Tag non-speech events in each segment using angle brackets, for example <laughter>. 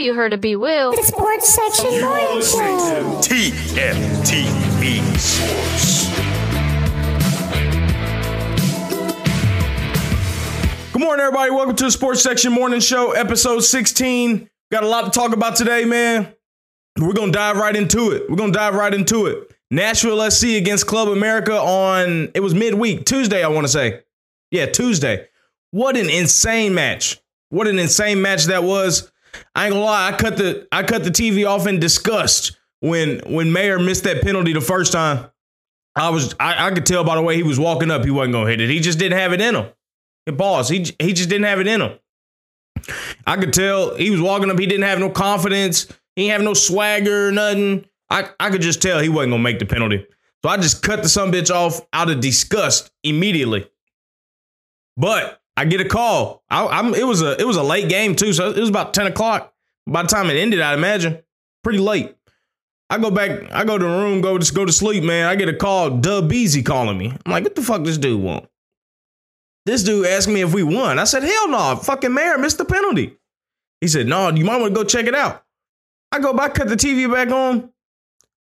you heard of B Will. The Sports Section Morning Show. TFTV Sports. Good morning, everybody. Welcome to the Sports Section Morning Show, episode 16. Got a lot to talk about today, man. We're going to dive right into it. We're going to dive right into it. Nashville SC against Club America on, it was midweek, Tuesday, I want to say. Yeah, Tuesday. What an insane match. What an insane match that was. I ain't gonna lie, I cut the I cut the TV off in disgust when when Mayer missed that penalty the first time. I was I, I could tell by the way he was walking up he wasn't gonna hit it. He just didn't have it in him. It boss. He he just didn't have it in him. I could tell he was walking up. He didn't have no confidence. He didn't have no swagger, nothing. I, I could just tell he wasn't gonna make the penalty. So I just cut the some bitch off out of disgust immediately. But I get a call. I, am it was a it was a late game too, so it was about ten o'clock. By the time it ended, I'd imagine pretty late. I go back, I go to the room, go just go to sleep, man. I get a call, Dub Beasy calling me. I'm like, what the fuck this dude want? This dude asked me if we won. I said, hell no, fucking mayor missed the penalty. He said, no, you might want to go check it out. I go back, cut the TV back on.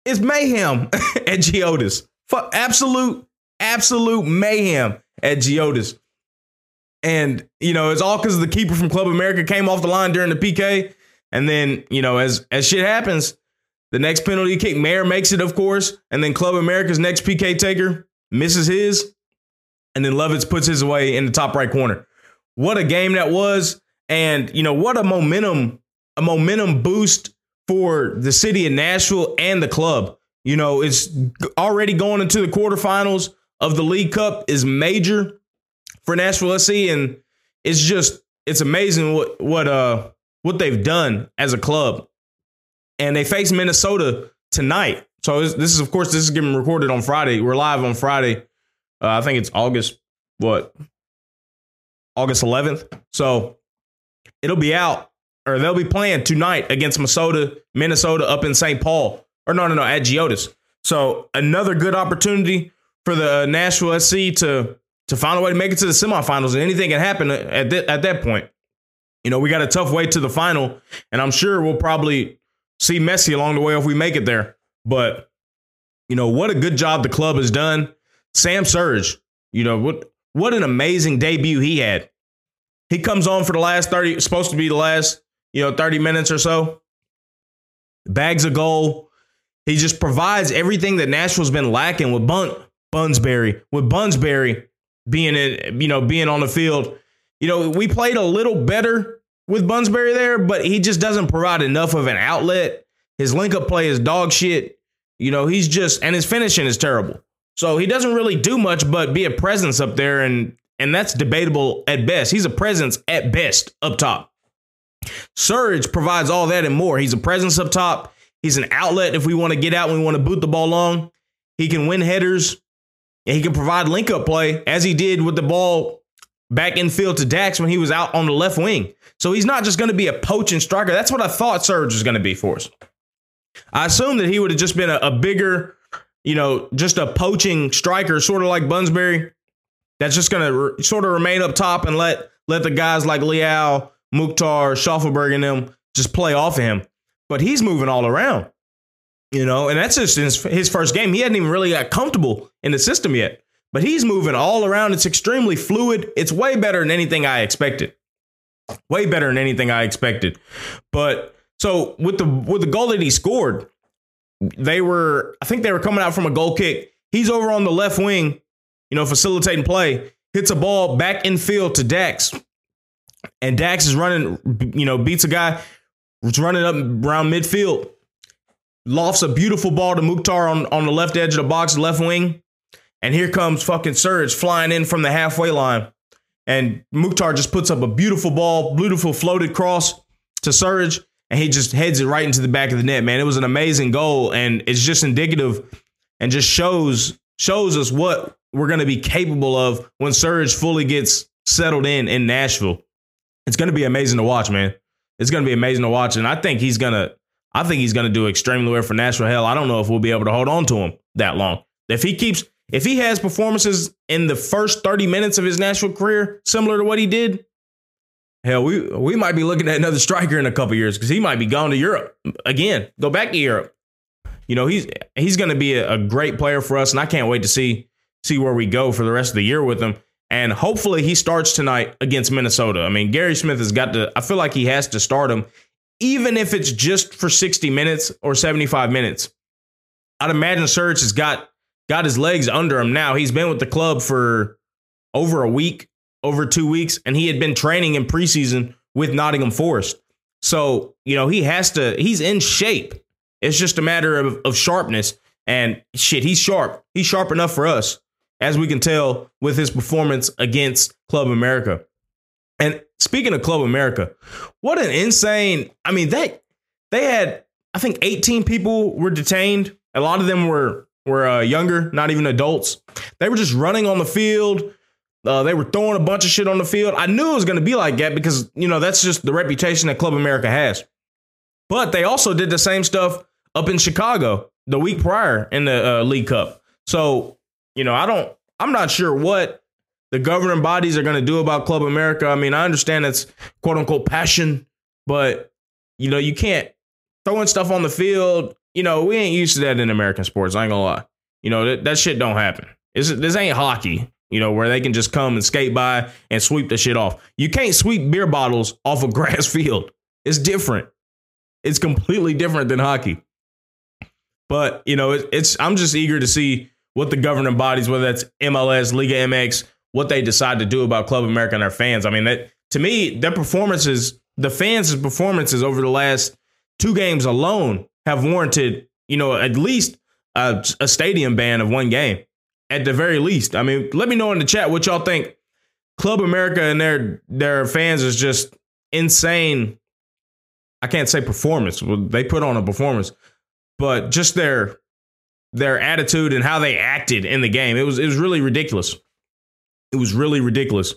It's mayhem <laughs> at Geodis. Fuck, absolute, absolute mayhem at Geodis. And, you know, it's all because the keeper from Club America came off the line during the PK. And then, you know, as as shit happens, the next penalty kick, Mayer makes it, of course. And then Club America's next PK taker misses his. And then Lovitz puts his away in the top right corner. What a game that was. And, you know, what a momentum, a momentum boost for the city of Nashville and the club. You know, it's already going into the quarterfinals of the League Cup is major for Nashville SC, and it's just it's amazing what what uh what they've done as a club. And they face Minnesota tonight. So this, is of course this is getting recorded on Friday. We're live on Friday. Uh, I think it's August what August 11th. So it'll be out or they'll be playing tonight against Minnesota, Minnesota up in St. Paul. Or no, no, no, at Geodis. So another good opportunity for the Nashville SC to to find a way to make it to the semifinals, and anything can happen at th- at that point. You know, we got a tough way to the final, and I'm sure we'll probably see Messi along the way if we make it there. But you know, what a good job the club has done. Sam Surge, you know what what an amazing debut he had. He comes on for the last 30, supposed to be the last, you know, 30 minutes or so. Bags a goal. He just provides everything that Nashville's been lacking with Bunt Bunsbury. With Bunsbury, being in, you know, being on the field. You know, we played a little better with Bunsbury there, but he just doesn't provide enough of an outlet. His link up play is dog shit. You know, he's just and his finishing is terrible. So he doesn't really do much but be a presence up there and and that's debatable at best. He's a presence at best up top. Surridge provides all that and more. He's a presence up top. He's an outlet if we want to get out and we want to boot the ball long. He can win headers and he can provide link up play as he did with the ball back in field to Dax when he was out on the left wing. So he's not just going to be a poaching striker. That's what I thought Serge was going to be for us. I assumed that he would have just been a, a bigger, you know, just a poaching striker, sort of like Bunsbury, that's just going to re- sort of remain up top and let let the guys like Leal, Mukhtar, Shaffelburg, and them just play off of him. But he's moving all around. You know, and that's just his, his first game. He hadn't even really got comfortable in the system yet, but he's moving all around. It's extremely fluid. It's way better than anything I expected. Way better than anything I expected. But so with the with the goal that he scored, they were I think they were coming out from a goal kick. He's over on the left wing, you know, facilitating play. Hits a ball back in field to Dax, and Dax is running. You know, beats a guy. Was running up around midfield lofts a beautiful ball to Mukhtar on, on the left edge of the box, left wing. And here comes fucking Surge flying in from the halfway line. And Mukhtar just puts up a beautiful ball, beautiful floated cross to Surge, and he just heads it right into the back of the net, man. It was an amazing goal, and it's just indicative and just shows shows us what we're going to be capable of when Surge fully gets settled in in Nashville. It's going to be amazing to watch, man. It's going to be amazing to watch, and I think he's going to I think he's going to do extremely well for Nashville. Hell, I don't know if we'll be able to hold on to him that long. If he keeps, if he has performances in the first 30 minutes of his national career similar to what he did, hell, we we might be looking at another striker in a couple years because he might be gone to Europe again. Go back to Europe. You know, he's he's going to be a, a great player for us, and I can't wait to see see where we go for the rest of the year with him. And hopefully he starts tonight against Minnesota. I mean, Gary Smith has got to, I feel like he has to start him, even if it's just for 60 minutes or 75 minutes. I'd imagine Serge has got got his legs under him now. He's been with the club for over a week, over two weeks, and he had been training in preseason with Nottingham Forest. So, you know, he has to, he's in shape. It's just a matter of, of sharpness. And shit, he's sharp. He's sharp enough for us as we can tell with his performance against Club America. And speaking of Club America, what an insane, I mean, they they had I think 18 people were detained. A lot of them were were uh, younger, not even adults. They were just running on the field. Uh, they were throwing a bunch of shit on the field. I knew it was going to be like that because you know that's just the reputation that Club America has. But they also did the same stuff up in Chicago the week prior in the uh, League Cup. So you know, I don't, I'm not sure what the governing bodies are going to do about Club America. I mean, I understand it's quote unquote passion, but you know, you can't throwing stuff on the field. You know, we ain't used to that in American sports. I ain't gonna lie. You know, that, that shit don't happen. It's, this ain't hockey, you know, where they can just come and skate by and sweep the shit off. You can't sweep beer bottles <laughs> off a grass field. It's different. It's completely different than hockey. But, you know, it, it's, I'm just eager to see what the governing bodies, whether that's MLS, Liga MX, what they decide to do about Club America and their fans. I mean, that to me, their performances, the fans' performances over the last two games alone have warranted, you know, at least a, a stadium ban of one game, at the very least. I mean, let me know in the chat what y'all think. Club America and their their fans is just insane. I can't say performance. They put on a performance, but just their their attitude and how they acted in the game. It was it was really ridiculous. It was really ridiculous.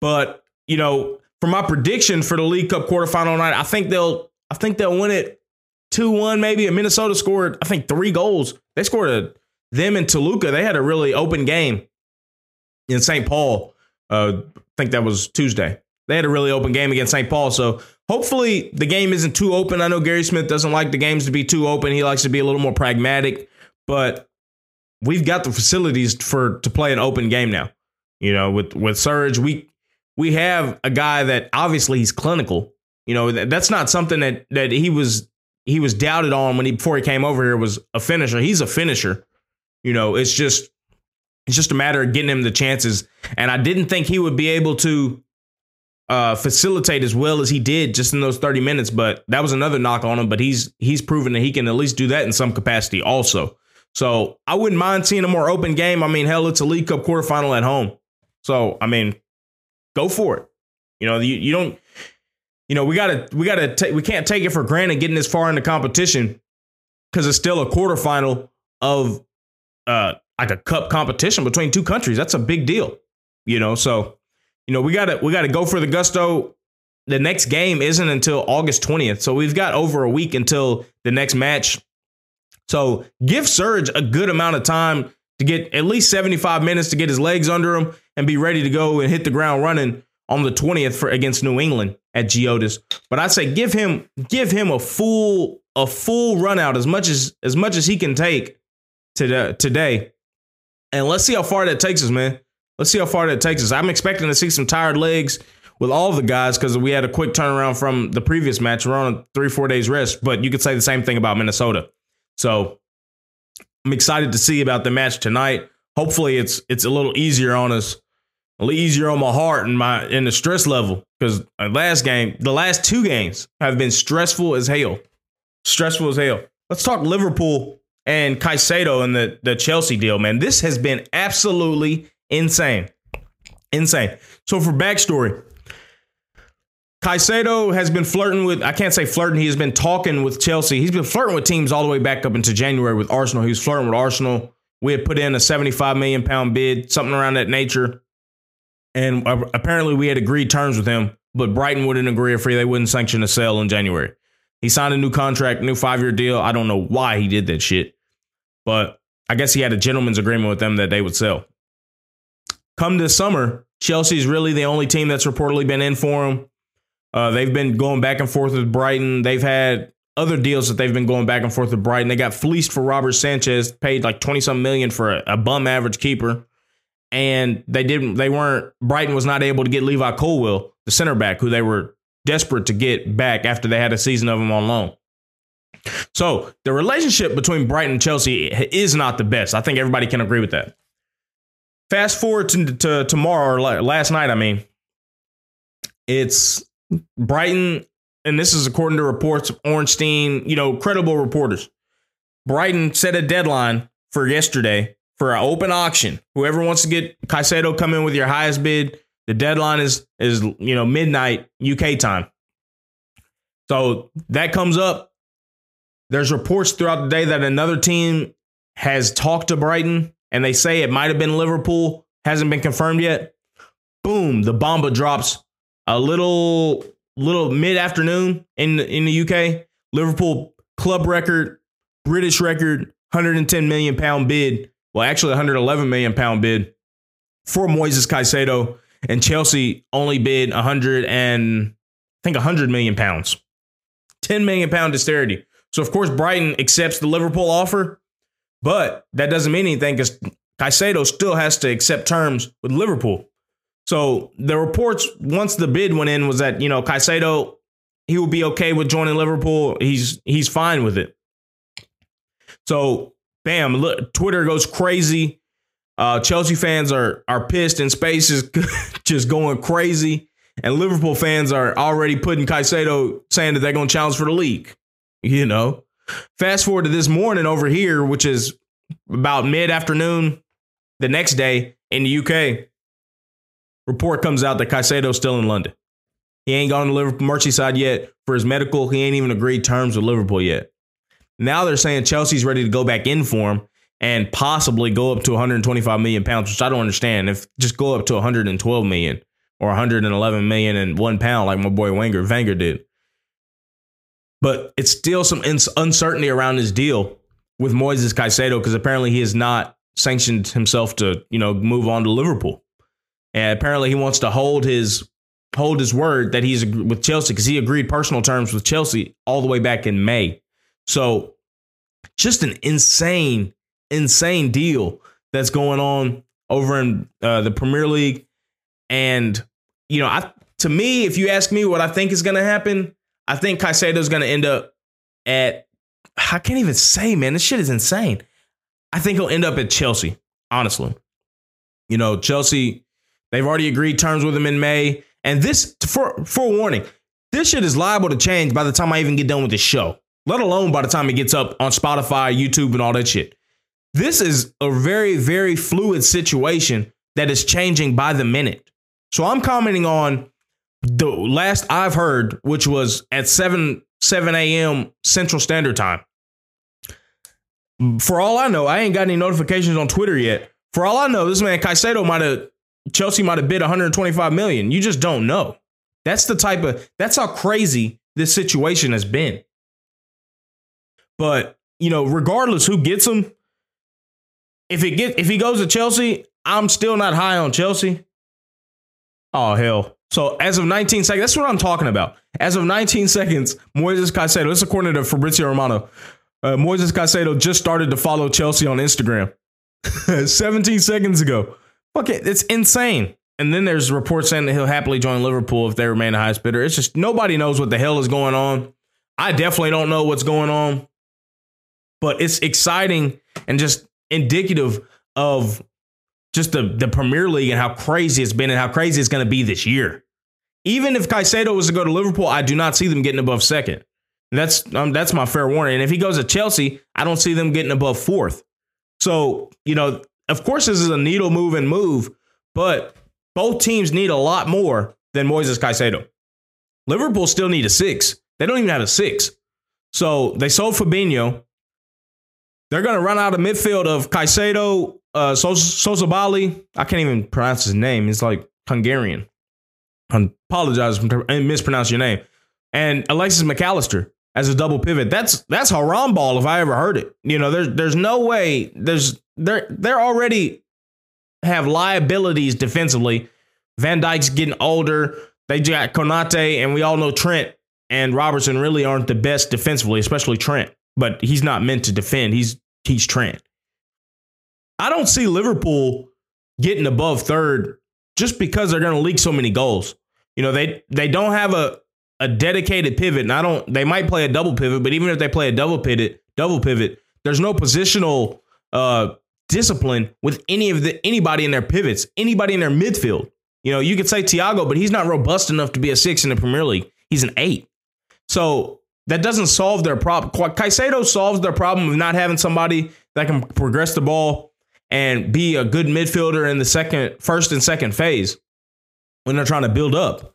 But, you know, for my prediction for the League Cup quarterfinal night, I think they'll I think they'll win it 2-1 maybe. And Minnesota scored I think 3 goals. They scored a them and Toluca, they had a really open game in St. Paul. Uh, I think that was Tuesday. They had a really open game against St. Paul. So hopefully the game isn't too open. I know Gary Smith doesn't like the games to be too open. He likes to be a little more pragmatic but we've got the facilities for to play an open game now. You know, with with Surge, we we have a guy that obviously he's clinical. You know, that, that's not something that that he was he was doubted on when he before he came over here was a finisher. He's a finisher. You know, it's just it's just a matter of getting him the chances. And I didn't think he would be able to uh, facilitate as well as he did just in those 30 minutes. But that was another knock on him. But he's he's proven that he can at least do that in some capacity also. So I wouldn't mind seeing a more open game. I mean, hell, it's a League Cup quarterfinal at home. So I mean, go for it. You know, you, you don't. You know, we gotta we gotta we can't take it for granted getting this far in the competition because it's still a quarterfinal of uh like a cup competition between two countries. That's a big deal. You know, so you know we gotta we gotta go for the gusto. The next game isn't until August 20th. So we've got over a week until the next match so give Serge a good amount of time to get at least 75 minutes to get his legs under him and be ready to go and hit the ground running on the 20th for against New England at Geodis. But I'd say give him give him a full a full run out as much as as much as he can take today today. And let's see how far that takes us, man. Let's see how far that takes us. I'm expecting to see some tired legs with all the guys because we had a quick turnaround from the previous match. We're on three, four days rest, but you could say the same thing about Minnesota. So I'm excited to see about the match tonight. Hopefully it's it's a little easier on us, a little easier on my heart and my in the stress level. Because last game, the last two games have been stressful as hell. Stressful as hell. Let's talk Liverpool and Caicedo and the, the Chelsea deal, man. This has been absolutely insane. Insane. So for backstory, Caicedo has been flirting with, I can't say flirting, he has been talking with Chelsea. He's been flirting with teams all the way back up into January with Arsenal. He was flirting with Arsenal. We had put in a 75 million pound bid, something around that nature. And apparently we had agreed terms with him, but Brighton wouldn't agree if they wouldn't sanction a sale in January. He signed a new contract, new five year deal. I don't know why he did that shit, but I guess he had a gentleman's agreement with them that they would sell. Come this summer, Chelsea's really the only team that's reportedly been in for him. Uh, they've been going back and forth with Brighton. They've had other deals that they've been going back and forth with Brighton. They got fleeced for Robert Sanchez, paid like 20 some million for a, a bum average keeper. And they didn't, they weren't, Brighton was not able to get Levi Colwill, the center back, who they were desperate to get back after they had a season of him on loan. So the relationship between Brighton and Chelsea is not the best. I think everybody can agree with that. Fast forward to, to tomorrow or last night, I mean, it's Brighton, and this is according to reports of Ornstein, you know, credible reporters. Brighton set a deadline for yesterday for an open auction. Whoever wants to get Caicedo, come in with your highest bid. The deadline is is you know midnight UK time. So that comes up. There's reports throughout the day that another team has talked to Brighton and they say it might have been Liverpool, hasn't been confirmed yet. Boom, the bomba drops a little little mid afternoon in in the UK. Liverpool club record, British record, 110 million pound bid. Well, actually 111 million pound bid for Moises Caicedo, and Chelsea only bid 100 and I think 100 million pounds, 10 million pound disparity. So of course Brighton accepts the Liverpool offer, but that doesn't mean anything because Caicedo still has to accept terms with Liverpool. So the reports once the bid went in was that you know Caicedo he will be okay with joining Liverpool. He's he's fine with it. So bam, look, Twitter goes crazy. Uh, Chelsea fans are are pissed, and space is <laughs> just going crazy. And Liverpool fans are already putting Caicedo saying that they're going to challenge for the league. You know, fast forward to this morning over here, which is about mid afternoon the next day in the UK report comes out that Caicedo's still in London. He ain't gone to Liverpool Merseyside yet for his medical. He ain't even agreed terms with Liverpool yet. Now they're saying Chelsea's ready to go back in for him and possibly go up to 125 million pounds, which I don't understand. If just go up to 112 million or 111 million and one pound, like my boy Wenger Wenger did. But it's still some uncertainty around his deal with Moises Caicedo because apparently he has not sanctioned himself to you know move on to Liverpool. And apparently he wants to hold his hold his word that he's with Chelsea because he agreed personal terms with Chelsea all the way back in May. So just an insane, insane deal that's going on over in uh, the Premier League. And you know, I to me, if you ask me what I think is going to happen, I think Caicedo is going to end up at. I can't even say, man. This shit is insane. I think he'll end up at Chelsea. Honestly, you know, Chelsea They've already agreed terms with him in May. And this, for, for warning, this shit is liable to change by the time I even get done with the show, let alone by the time it gets up on Spotify, YouTube, and all that shit. This is a very, very fluid situation that is changing by the minute. So I'm commenting on the last I've heard, which was at 7 7 a.m. Central Standard Time. For all I know, I ain't got any notifications on Twitter yet. For all I know, this man Caicedo might have Chelsea might have bid 125 million. You just don't know. That's the type of that's how crazy this situation has been. But, you know, regardless who gets him, if it get if he goes to Chelsea, I'm still not high on Chelsea. Oh hell. So as of 19 seconds, that's what I'm talking about. As of 19 seconds, Moises Caicedo, this is according to Fabrizio Romano. Uh, Moises Caicedo just started to follow Chelsea on Instagram <laughs> 17 seconds ago. Fuck it, it's insane. And then there's reports saying that he'll happily join Liverpool if they remain the highest bidder. It's just nobody knows what the hell is going on. I definitely don't know what's going on, but it's exciting and just indicative of just the, the Premier League and how crazy it's been and how crazy it's going to be this year. Even if Caicedo was to go to Liverpool, I do not see them getting above second. That's um, that's my fair warning. And if he goes to Chelsea, I don't see them getting above fourth. So you know of course, this is a needle moving move, but both teams need a lot more than Moises Caicedo. Liverpool still need a six. They don't even have a six. So they sold Fabinho. They're going to run out of midfield of Caicedo, uh, Sosabali. I can't even pronounce his name. It's like Hungarian. I apologize for mispronouncing your name. And Alexis Mac Allister as a double pivot. That's that's haram ball if I ever heard it. You know, there's there's no way there's they're they're already have liabilities defensively. Van Dijk's getting older. they got Konate, and we all know Trent and Robertson really aren't the best defensively, especially Trent. But he's not meant to defend. He's he's Trent. I don't see Liverpool getting above third just because they're going to leak so many goals. You know, they they don't have a a dedicated pivot, and I don't. They might play a double pivot, but even if they play a double pivot, double pivot, there's no positional uh, discipline with any of the anybody in their pivots, anybody in their midfield. You know, you could say Thiago, but he's not robust enough to be a six in the Premier League. He's an eight. So that doesn't solve their problem. Caicedo solves their problem of not having somebody that can progress the ball and be a good midfielder in the second, first and second phase when they're trying to build up.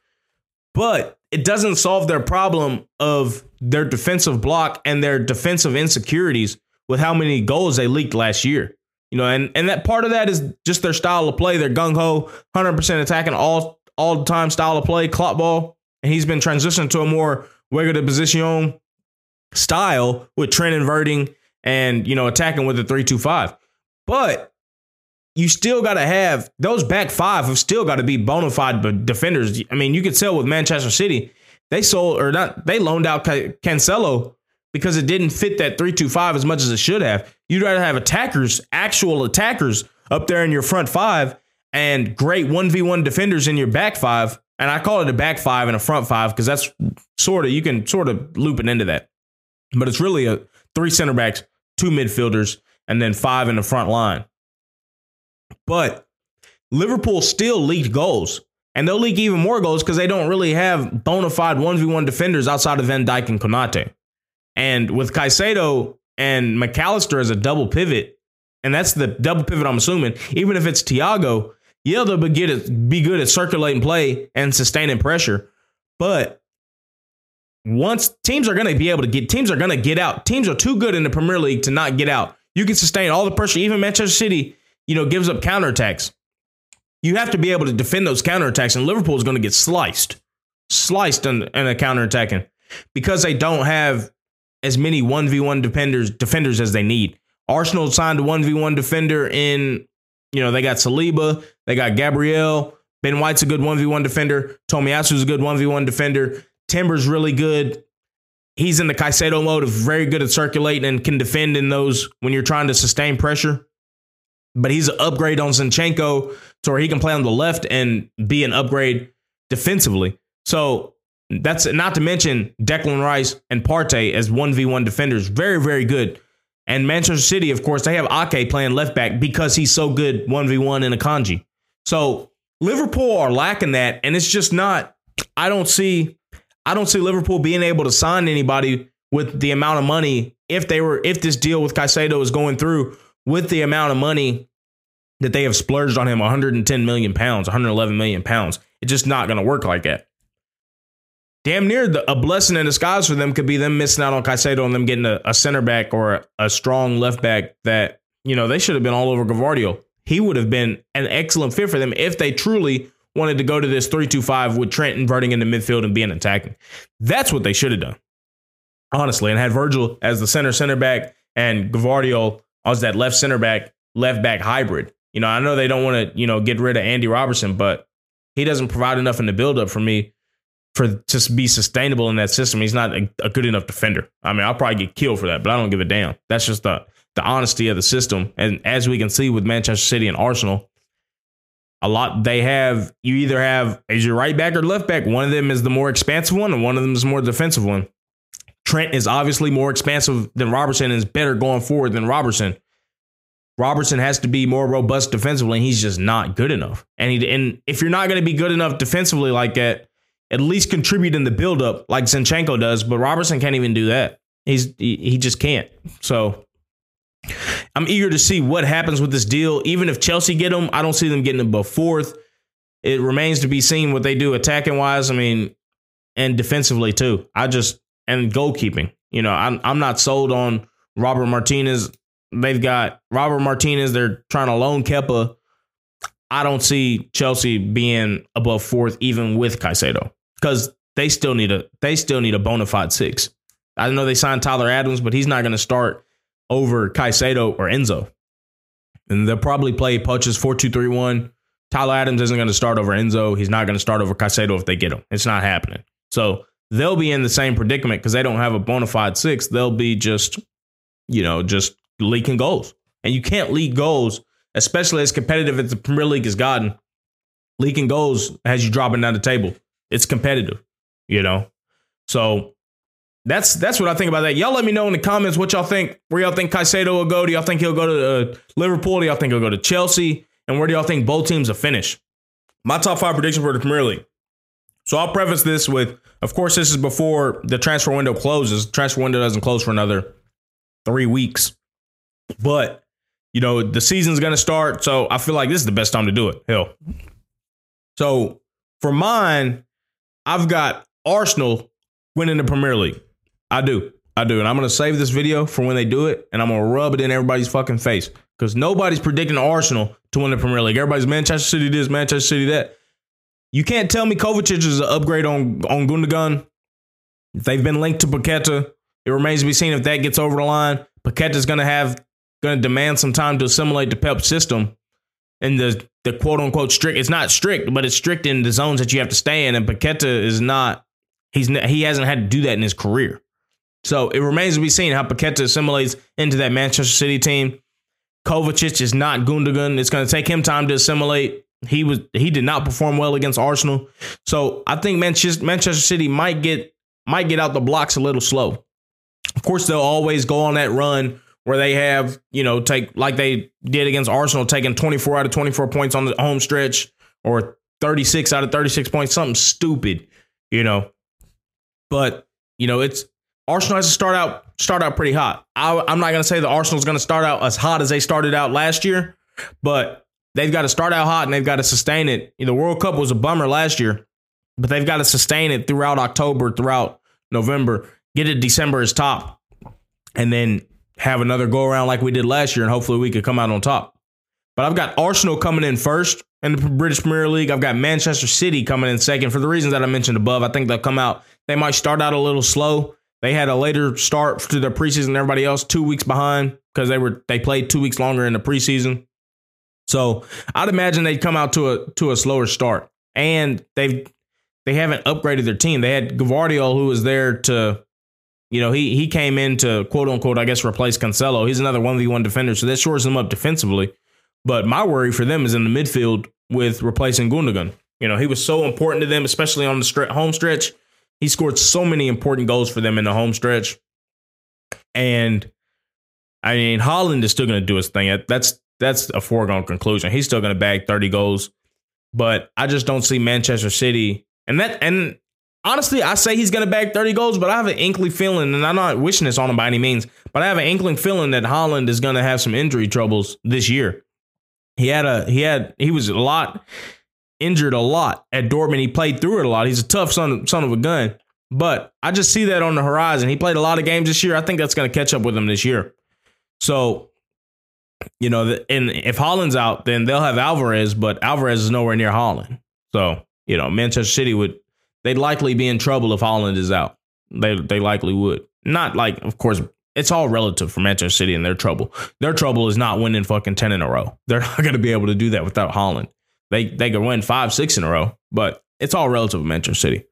But it doesn't solve their problem of their defensive block and their defensive insecurities with how many goals they leaked last year. You know, and and that part of that is just their style of play. They're gung ho, hundred percent attacking all all the time style of play, Klopp ball, and he's been transitioned to a more regular position style with Trent inverting and you know attacking with the three two five. But you still got to have those back five have still got to be bona fide defenders. I mean, you could tell with Manchester City, they sold or not, they loaned out Cancelo because it didn't fit that 325 as much as it should have. You'd rather have attackers, actual attackers up there in your front five and great 1v1 defenders in your back five. And I call it a back five and a front five because that's sort of, you can sort of loop it into that. But it's really a three center backs, two midfielders, and then five in the front line. But Liverpool still leaked goals. And they'll leak even more goals because they don't really have bona fide 1v1 defenders outside of Van Dijk and Konate. And with Caicedo and Mac Allister as a double pivot, and that's the double pivot I'm assuming, even if it's Thiago, yeah, they'll be good at, be good at circulating play and sustaining pressure. But once teams are going to be able to get, teams are going to get out. Teams are too good in the Premier League to not get out. You can sustain all the pressure. Even Manchester City you know, gives up counterattacks. You have to be able to defend those counterattacks, and Liverpool is going to get sliced, sliced in, in a counterattacking because they don't have as many 1v1 defenders defenders as they need. Arsenal signed a 1v1 defender in, you know, they got Saliba, they got Gabriel, Ben White's a good 1v1 defender, Tomiyasu's a good 1v1 defender, Timber's really good. He's in the Caicedo mode of very good at circulating and can defend in those when you're trying to sustain pressure but he's an upgrade on Zinchenko to where he can play on the left and be an upgrade defensively. So that's not to mention Declan Rice and Partey as 1v1 defenders. Very, very good. And Manchester City, of course, they have Ake playing left back because he's so good 1v1 in a kanji. So Liverpool are lacking that. And it's just not, I don't see, I don't see Liverpool being able to sign anybody with the amount of money if they were, if this deal with Caicedo is going through with the amount of money that they have splurged on him 110 million pounds, 111 million pounds. It's just not going to work like that. Damn near the, a blessing in disguise for them could be them missing out on Caicedo and them getting a, a center back or a, a, strong left back that, you know, they should have been all over Gvardiol. He would have been an excellent fit for them if they truly wanted to go to this 3-2-5 with Trent inverting into midfield and being attacking. That's what they should have done. Honestly, and had Virgil as the center center back and Gvardiol as that left center back, left back hybrid. You know, I know they don't want to, you know, get rid of Andy Robertson, but he doesn't provide enough in the buildup for me for to be sustainable in that system. He's not a, a, good enough defender. I mean, I'll probably get killed for that, but I don't give a damn. That's just the the honesty of the system. And as we can see with Manchester City and Arsenal, a lot they have you either have as your right back or left back. One of them is the more expansive one, and one of them is more defensive one. Trent is obviously more expansive than Robertson and is better going forward than Robertson. Robertson has to be more robust defensively, and he's just not good enough. And he, and if you're not going to be good enough defensively like that, at least contribute in the buildup like Zinchenko does. But Robertson can't even do that. He's he, just can't. So I'm eager to see what happens with this deal. Even if Chelsea get him, I don't see them getting him above fourth. It remains to be seen what they do attacking wise. I mean, and defensively too. I just and goalkeeping. You know, I'm I'm not sold on Robert Martinez They've got Robert Martinez. They're trying to loan Kepa. I don't see Chelsea being above fourth, even with Caicedo, because they still need a they still need a bona fide six. I know they signed Tyler Adams, but he's not going to start over Caicedo or Enzo. And they'll probably play Poch's 4 2 3 1 Tyler Adams isn't going to start over Enzo. He's not going to start over Caicedo if they get him. It's not happening. So they'll be in the same predicament because they don't have a bona fide six. They'll be just, you know, just leaking goals. And you can't leak goals, especially as competitive as the Premier League has gotten. Leaking goals has you dropping down the table. It's competitive, you know. So that's that's what I think about that. Y'all let me know in the comments what y'all think. Where y'all think Caicedo will go? Do y'all think he'll go to uh, Liverpool? Do y'all think he'll go to Chelsea? And where do y'all think both teams will finish? My top five predictions for the Premier League. So I'll preface this with, of course, this is before the transfer window closes. The transfer window doesn't close for another three weeks, but you know the season's going to start. So I feel like this is the best time to do it. Hell. So for mine, I've got Arsenal winning the Premier League. I do. I do. And I'm going to save this video for when they do it, and I'm going to rub it in everybody's fucking face because nobody's predicting Arsenal to win the Premier League. Everybody's Manchester City this, Manchester City that. You can't tell me Kovacic is an upgrade on, on Gundogan. They've been linked to Paqueta. It remains to be seen if that gets over the line. Paqueta's going to have going to demand some time to assimilate the Pep system and the the quote unquote strict. It's not strict, but it's strict in the zones that you have to stay in. And Paqueta is not. He's he hasn't had to do that in his career. So it remains to be seen how Paqueta assimilates into that Manchester City team. Kovacic is not Gundogan. It's going to take him time to assimilate. He was he did not perform well against Arsenal. So I think Manchester Manchester City might get might get out the blocks a little slow. Of course, they'll always go on that run where they have, you know, take like they did against Arsenal, taking 24 out of 24 points on the home stretch or 36 out of 36 points, something stupid, you know. But, you know, it's Arsenal has to start out start out pretty hot. I, am not going to say the Arsenal's going to start out as hot as they started out last year, but they've got to start out hot and they've got to sustain it. The World Cup was a bummer last year, but they've got to sustain it throughout October, throughout November, get it December as top, and then have another go around like we did last year, and hopefully we could come out on top. But I've got Arsenal coming in first in the British Premier League. I've got Manchester City coming in second for the reasons that I mentioned above. I think they'll come out. They might start out a little slow they had a later start to their preseason than everybody else, two weeks behind because they were they played two weeks longer in the preseason. So I'd imagine they'd come out to a to a slower start. And they've they haven't upgraded their team. They had Gvardiol who was there to, you know, he he came in to quote unquote, I guess, replace Cancelo. He's another 1v1 defender, so that shores them up defensively. But my worry for them is in the midfield with replacing Gundogan. You know, he was so important to them, especially on the home stretch. He scored so many important goals for them in the home stretch. And I mean, Haaland is still going to do his thing. That's that's a foregone conclusion. He's still going to bag 30 goals. But I just don't see Manchester City. And that and honestly, I say he's going to bag 30 goals, but I have an inkling feeling, and I'm not wishing this on him by any means, but I have an inkling feeling that Haaland is going to have some injury troubles this year. He had a he had he was a lot injured a lot at Dortmund. He played through it a lot. He's a tough son, son of a gun. But I just see that on the horizon. He played a lot of games this year. I think that's going to catch up with him this year. So, you know, and if Haaland's out, then they'll have Alvarez, but Alvarez is nowhere near Haaland. So, you know, Manchester City would they'd likely be in trouble if Haaland is out. They they likely would. Not like, of course, it's all relative for Manchester City and their trouble. Their trouble is not winning fucking ten in a row. <laughs> They're not going to be able to do that without Haaland. They they could win five, six in a row, but it's all relative to Manchester City.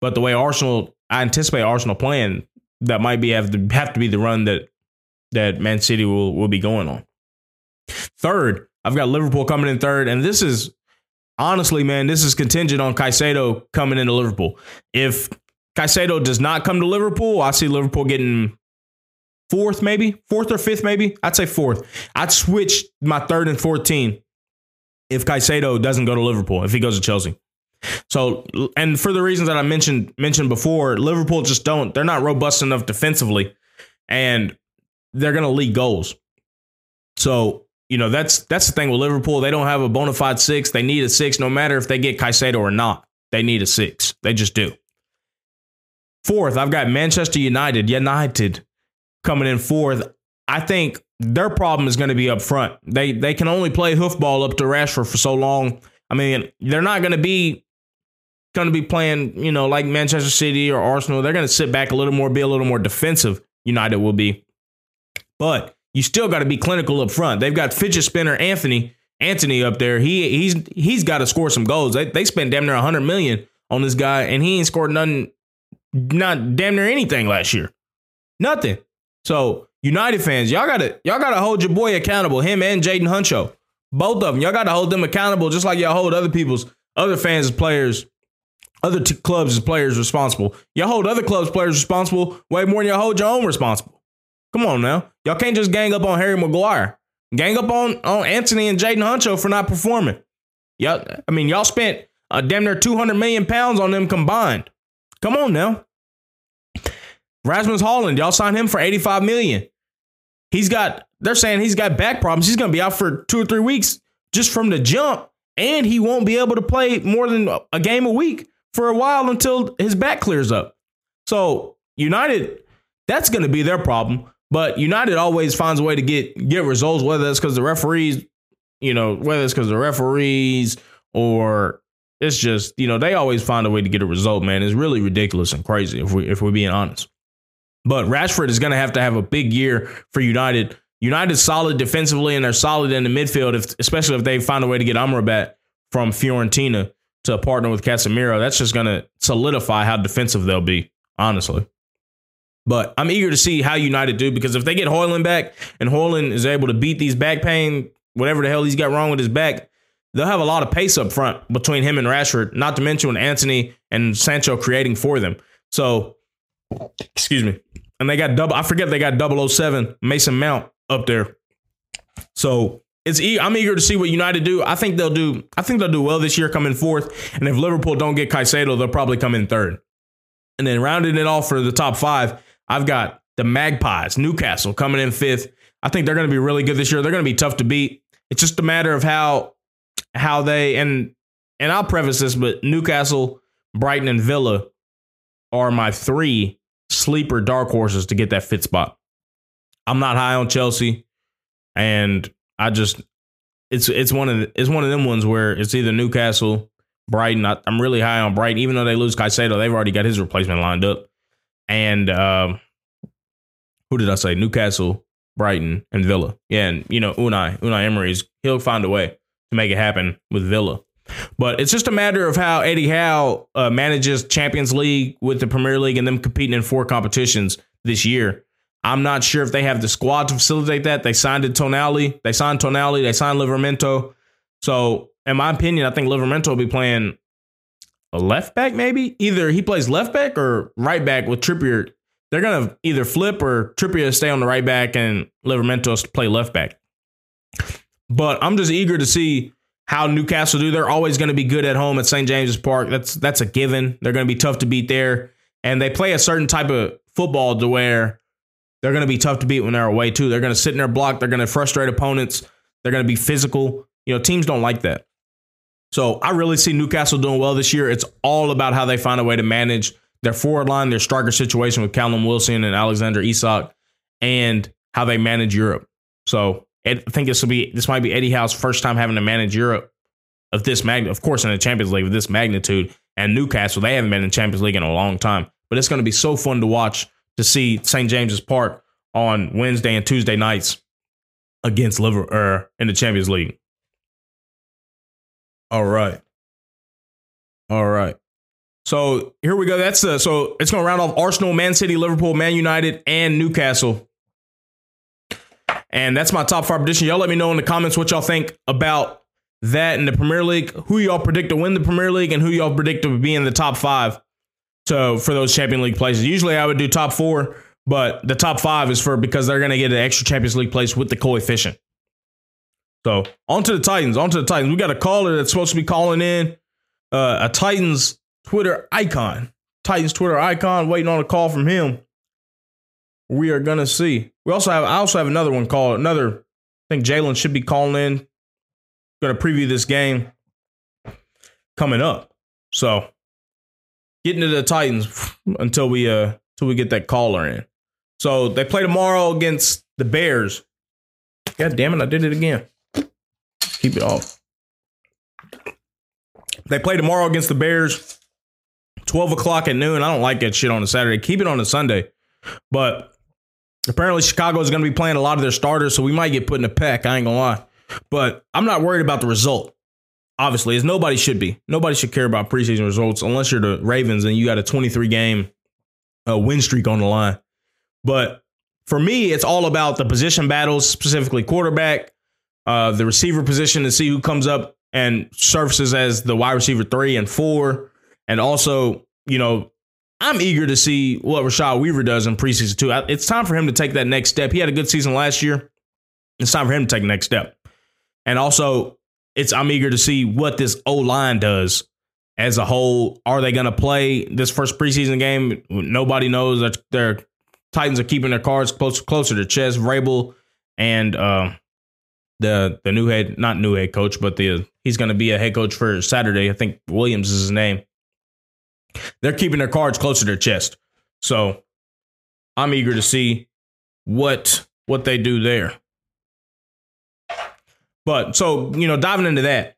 But the way Arsenal, I anticipate Arsenal playing, that might be have to have to be the run that that Man City will will be going on. Third, I've got Liverpool coming in third, and this is honestly, man, this is contingent on Caicedo coming into Liverpool. If Caicedo does not come to Liverpool, I see Liverpool getting fourth, maybe fourth or fifth, maybe. I'd say fourth. I'd switch my third and fourth team if Caicedo doesn't go to Liverpool, if he goes to Chelsea. So, and for the reasons that I mentioned mentioned before, Liverpool just don't. They're not robust enough defensively, and they're going to leak goals. So, you know that's that's the thing with Liverpool. They don't have a bona fide six. They need a six, no matter if they get Caicedo or not. They need a six. They just do. Fourth, I've got Manchester United. United coming in fourth. I think their problem is going to be up front. They they can only play hoofball up to Rashford for so long. I mean, they're not going to be going to be playing, you know, like Manchester City or Arsenal. They're going to sit back a little more, be a little more defensive. United will be, but you still got to be clinical up front. They've got fidget spinner Antony Antony up there. He he's he's got to score some goals. They they spent damn near 100 million on this guy, and he ain't scored nothing, not damn near anything last year. Nothing. So United fans, y'all gotta y'all gotta hold your boy accountable. Him and Jaden Huncho, both of them. Y'all gotta hold them accountable, just like y'all hold other people's other fans as players, other t- clubs as players responsible. Y'all hold other clubs players responsible way more than y'all hold your own responsible. Come on now, y'all can't just gang up on Harry Maguire, gang up on on Antony and Jaden Huncho for not performing. Y'all, I mean, y'all spent uh, damn near two hundred million pounds on them combined. Come on now. Rasmus Højlund, y'all signed him for 85 million. He's got, they're saying he's got back problems. He's going to be out for two or three weeks just from the jump, and he won't be able to play more than a game a week for a while until his back clears up. So, United, that's going to be their problem. But United always finds a way to get get results, whether it's because the referees, you know, whether it's because the referees or it's just, you know, they always find a way to get a result, man. It's really ridiculous and crazy if we if we're being honest. But Rashford is going to have to have a big year for United. United's solid defensively and they're solid in the midfield, if, especially if they find a way to get Amrabat from Fiorentina to partner with Casemiro. That's just going to solidify how defensive they'll be, honestly. But I'm eager to see how United do because if they get Højlund back and Højlund is able to beat these back pain, whatever the hell he's got wrong with his back, they'll have a lot of pace up front between him and Rashford, not to mention Antony and Sancho creating for them. So, excuse me and they got double. I forget they got 007 Mason Mount up there. So it's I'm eager to see what United do. I think they'll do. I think they'll do well this year, coming fourth. And if Liverpool don't get Caicedo, they'll probably come in third. And then rounding it off for the top five, I've got the Magpies, Newcastle coming in fifth. I think they're going to be really good this year. They're going to be tough to beat. It's just a matter of how how they and and I'll preface this, but Newcastle, Brighton, and Villa are my three sleeper dark horses to get that fit spot. I'm not high on Chelsea, and I just it's it's one of the, it's one of them ones where it's either Newcastle, Brighton. I, am really high on Brighton, even though they lose Caicedo, they've already got his replacement lined up. And um, who did I say? Newcastle, Brighton, and Villa. Yeah, and you know Unai Unai Emery's he'll find a way to make it happen with Villa. But it's just a matter of how Eddie Howe uh, manages Champions League with the Premier League and them competing in four competitions this year. I'm not sure if they have the squad to facilitate that. They signed Tonali. They signed Tonali. They signed Livramento. So, in my opinion, I think Livramento will be playing a left back, maybe. Either he plays left back or right back with Trippier. They're going to either flip or Trippier stay on the right back and Livramento play left back. But I'm just eager to see how Newcastle do. They're always going to be good at home at St. James's Park. That's that's a given. They're going to be tough to beat there, and they play a certain type of football to where they're going to be tough to beat when they're away too. They're going to sit in their block. They're going to frustrate opponents. They're going to be physical. You know, teams don't like that. So I really see Newcastle doing well this year. It's all about how they find a way to manage their forward line, their striker situation with Callum Wilson and Alexander Isak, and how they manage Europe. So I think this will be this might be Eddie Howe's first time having to manage Europe of this magnitude. Of course, in the Champions League of this magnitude, and Newcastle they haven't been in Champions League in a long time. But it's going to be so fun to watch to see St James's Park on Wednesday and Tuesday nights against Liverpool er, in the Champions League. All right, all right. So here we go. That's uh, so it's going to round off Arsenal, Man City, Liverpool, Man United, and Newcastle and that's my top five prediction. Y'all let me know in the comments what y'all think about that in the Premier League. Who y'all predict to win the Premier League and who y'all predict to be in the top five. So for those Champion League places, usually I would do top four, but the top five is for because they're going to get an extra Champions League place with the coefficient. So on to the Titans. On to the Titans. We got a caller that's supposed to be calling in uh, a Titans Twitter icon. Titans Twitter icon, waiting on a call from him we are gonna see. We also have I also have another one called another. I think Jaylen should be calling in. To preview this game coming up. So getting to the Titans until we uh until we get that caller in. So they play tomorrow against the Bears. God damn it, I did it again. Keep it off. They play tomorrow against the Bears. 12 o'clock at noon. I don't like that shit on a Saturday. Keep it on a Sunday. But Apparently, Chicago is going to be playing a lot of their starters, so we might get put in a peck. I ain't gonna lie. But I'm not worried about the result. Obviously, as nobody should be. Nobody should care about preseason results unless you're the Ravens and you got a 23 game uh, win streak on the line. But for me, it's all about the position battles, specifically quarterback, uh, the receiver position to see who comes up and surfaces as the wide receiver three and four. And also, you know, I'm eager to see what Rashad Weaver does in preseason too. It's time for him to take that next step. He had a good season last year. It's time for him to take the next step. And also, it's I'm eager to see what this O line does as a whole. Are they going to play this first preseason game? Nobody knows. that Their Titans are keeping their cards close closer to chest. Vrabel and uh, the the new head, not new head coach, but the he's going to be a head coach for Saturday. I think Williams is his name they're keeping their cards closer to their chest. So I'm eager to see what what they do there. But so, you know, diving into that.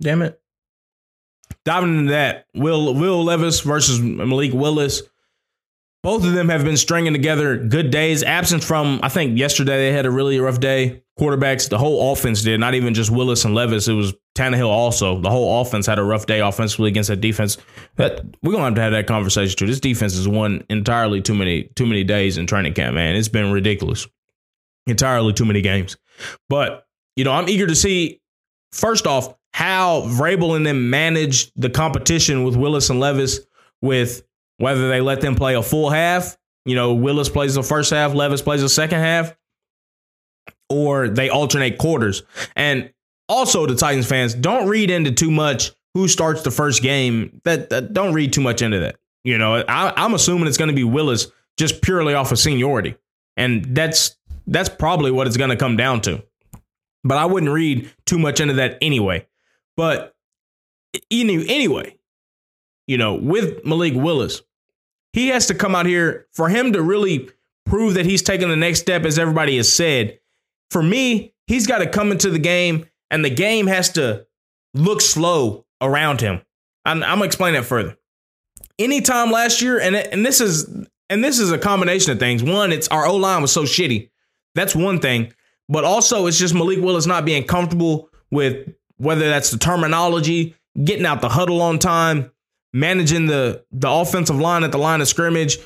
Damn it. Diving into that, Will Will Levis versus Malik Willis. Both of them have been stringing together good days. Absent from, I think yesterday they had a really rough day. Quarterbacks, the whole offense did, not even just Willis and Levis. It was Tannehill also. The whole offense had a rough day offensively against that defense. That we're gonna have to have that conversation too. This defense has won entirely too many too many days in training camp, man. It's been ridiculous. Entirely too many games. But you know, I'm eager to see first off how Vrabel and them manage the competition with Willis and Levis with whether they let them play a full half, you know, Willis plays the first half, Levis plays the second half, or they alternate quarters. And also, the Titans fans don't read into too much who starts the first game. That, that don't read too much into that. You know, I, I'm assuming it's going to be Willis just purely off of seniority, and that's that's probably what it's going to come down to. But I wouldn't read too much into that anyway. But anyway, you know, with Malik Willis, he has to come out here for him to really prove that he's taking the next step, as everybody has said. For me, he's got to come into the game, and the game has to look slow around him. I'm, I'm gonna explain that further. Anytime last year, and and this is and this is a combination of things. One, it's our O line was so shitty. That's one thing. But also, it's just Malik Willis not being comfortable with whether that's the terminology, getting out the huddle on time, managing the the offensive line at the line of scrimmage,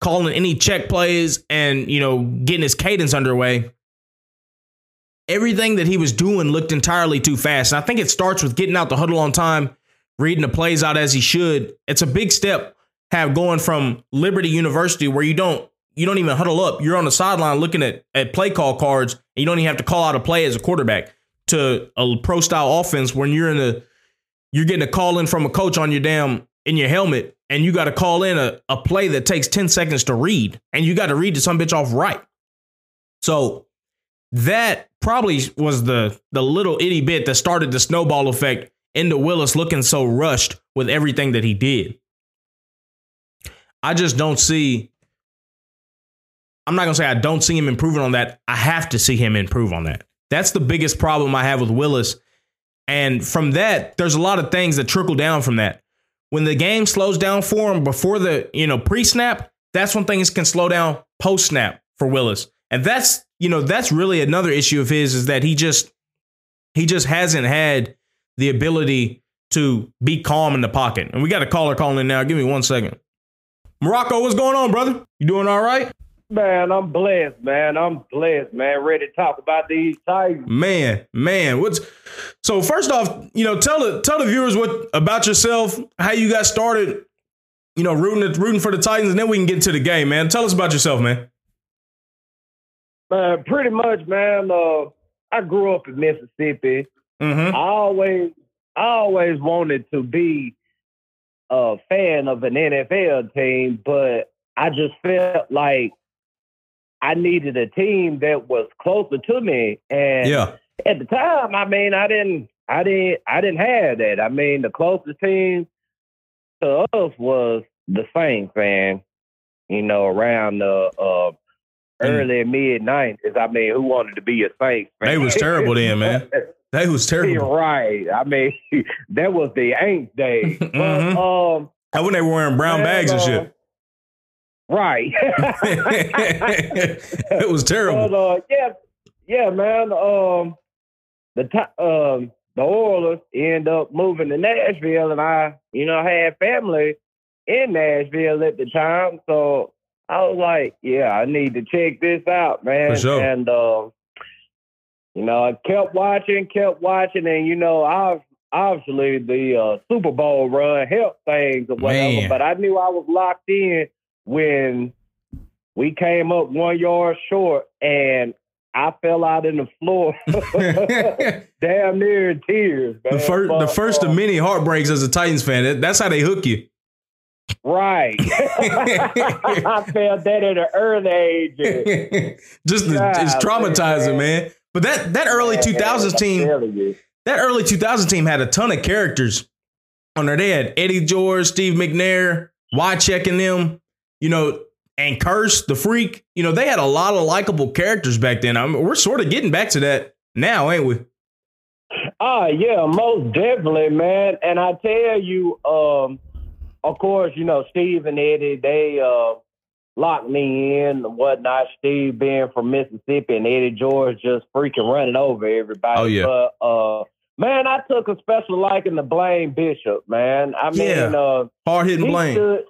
calling any check plays, and you know getting his cadence underway. Everything that he was doing looked entirely too fast. And I think it starts with getting out the huddle on time, reading the plays out as he should. It's a big step have going from Liberty University where you don't you don't even huddle up. You're on the sideline looking at, at play call cards and you don't even have to call out a play as a quarterback to a pro style offense when you're in the you're getting a call in from a coach on your damn in your helmet and you got to call in a, a play that takes 10 seconds to read and you got to read the some bitch off right. So that probably was the the little itty bit that started the snowball effect into Willis looking so rushed with everything that he did. I just don't see I'm not to say I don't see him improving on that. I have to see him improve on that. That's the biggest problem I have with Willis and from that, there's a lot of things that trickle down from that. When the game slows down for him before the, you know, pre-snap, that's when things can slow down post-snap for Willis. And that's, you know, that's really another issue of his is that he just he just hasn't had the ability to be calm in the pocket. And we got a caller calling in now. Give me one second. Morocco, what's going on, brother? You doing all right? Man, I'm blessed, man. I'm blessed, man. Ready to talk about these Titans. Man, man. What's so first off, you know, tell the tell the viewers what about yourself, how you got started, you know, rooting rooting for the Titans, and then we can get into the game, man. Tell us about yourself, man. Man, pretty much, man. Uh, I grew up in Mississippi. Mm-hmm. I always I always wanted to be a fan of an NFL team, but I just felt like I needed a team that was closer to me. And yeah. at the time, I mean, I didn't, I didn't, I didn't have that. I mean, the closest team to us was the Saints fan. You know, around the uh, early mm. mid nineties. I mean, who wanted to be a Saints? They was terrible then, man. <laughs> They was terrible. right. I mean, <laughs> that was the ain't day. <laughs> mm-hmm. but, um, and when they were wearing brown bags and shit. Right. it was terrible. But, uh, yeah, yeah, man. Um, the ti- um the Oilers end up moving to Nashville, and I, you know, had family in Nashville at the time, so I was like, yeah, I need to check this out, man. For sure. And uh, you know, I kept watching, kept watching, and you know, I obviously the uh, Super Bowl run helped things or whatever, Man. but I knew I was locked in when we came up one yard short and I fell out in the floor, <laughs> <laughs> damn near in tears. Man. The first, the first uh, of many heartbreaks as a Titans fan. That's how they hook you. Right. <laughs> I felt that at an early age. <laughs> Just it's traumatizing, man. man. But that that early two thousands team, that early 2000 team had a ton of characters on there. They had Eddie George, Steve McNair, Wycheck and them, you know, and Kearse, the freak. You know, they had a lot of likable characters back then. I mean, we're sort of getting back to that now, ain't we? Ah, yeah, most definitely, man. And I tell you, um, of course, you know, Steve and Eddie, they uh locked me in and whatnot. Steve being from Mississippi and Eddie George just freaking running over everybody. Oh, yeah. But uh man, I took a special liking to Blaine Bishop, man. I mean, Yeah. uh Hard hitting Blaine. stood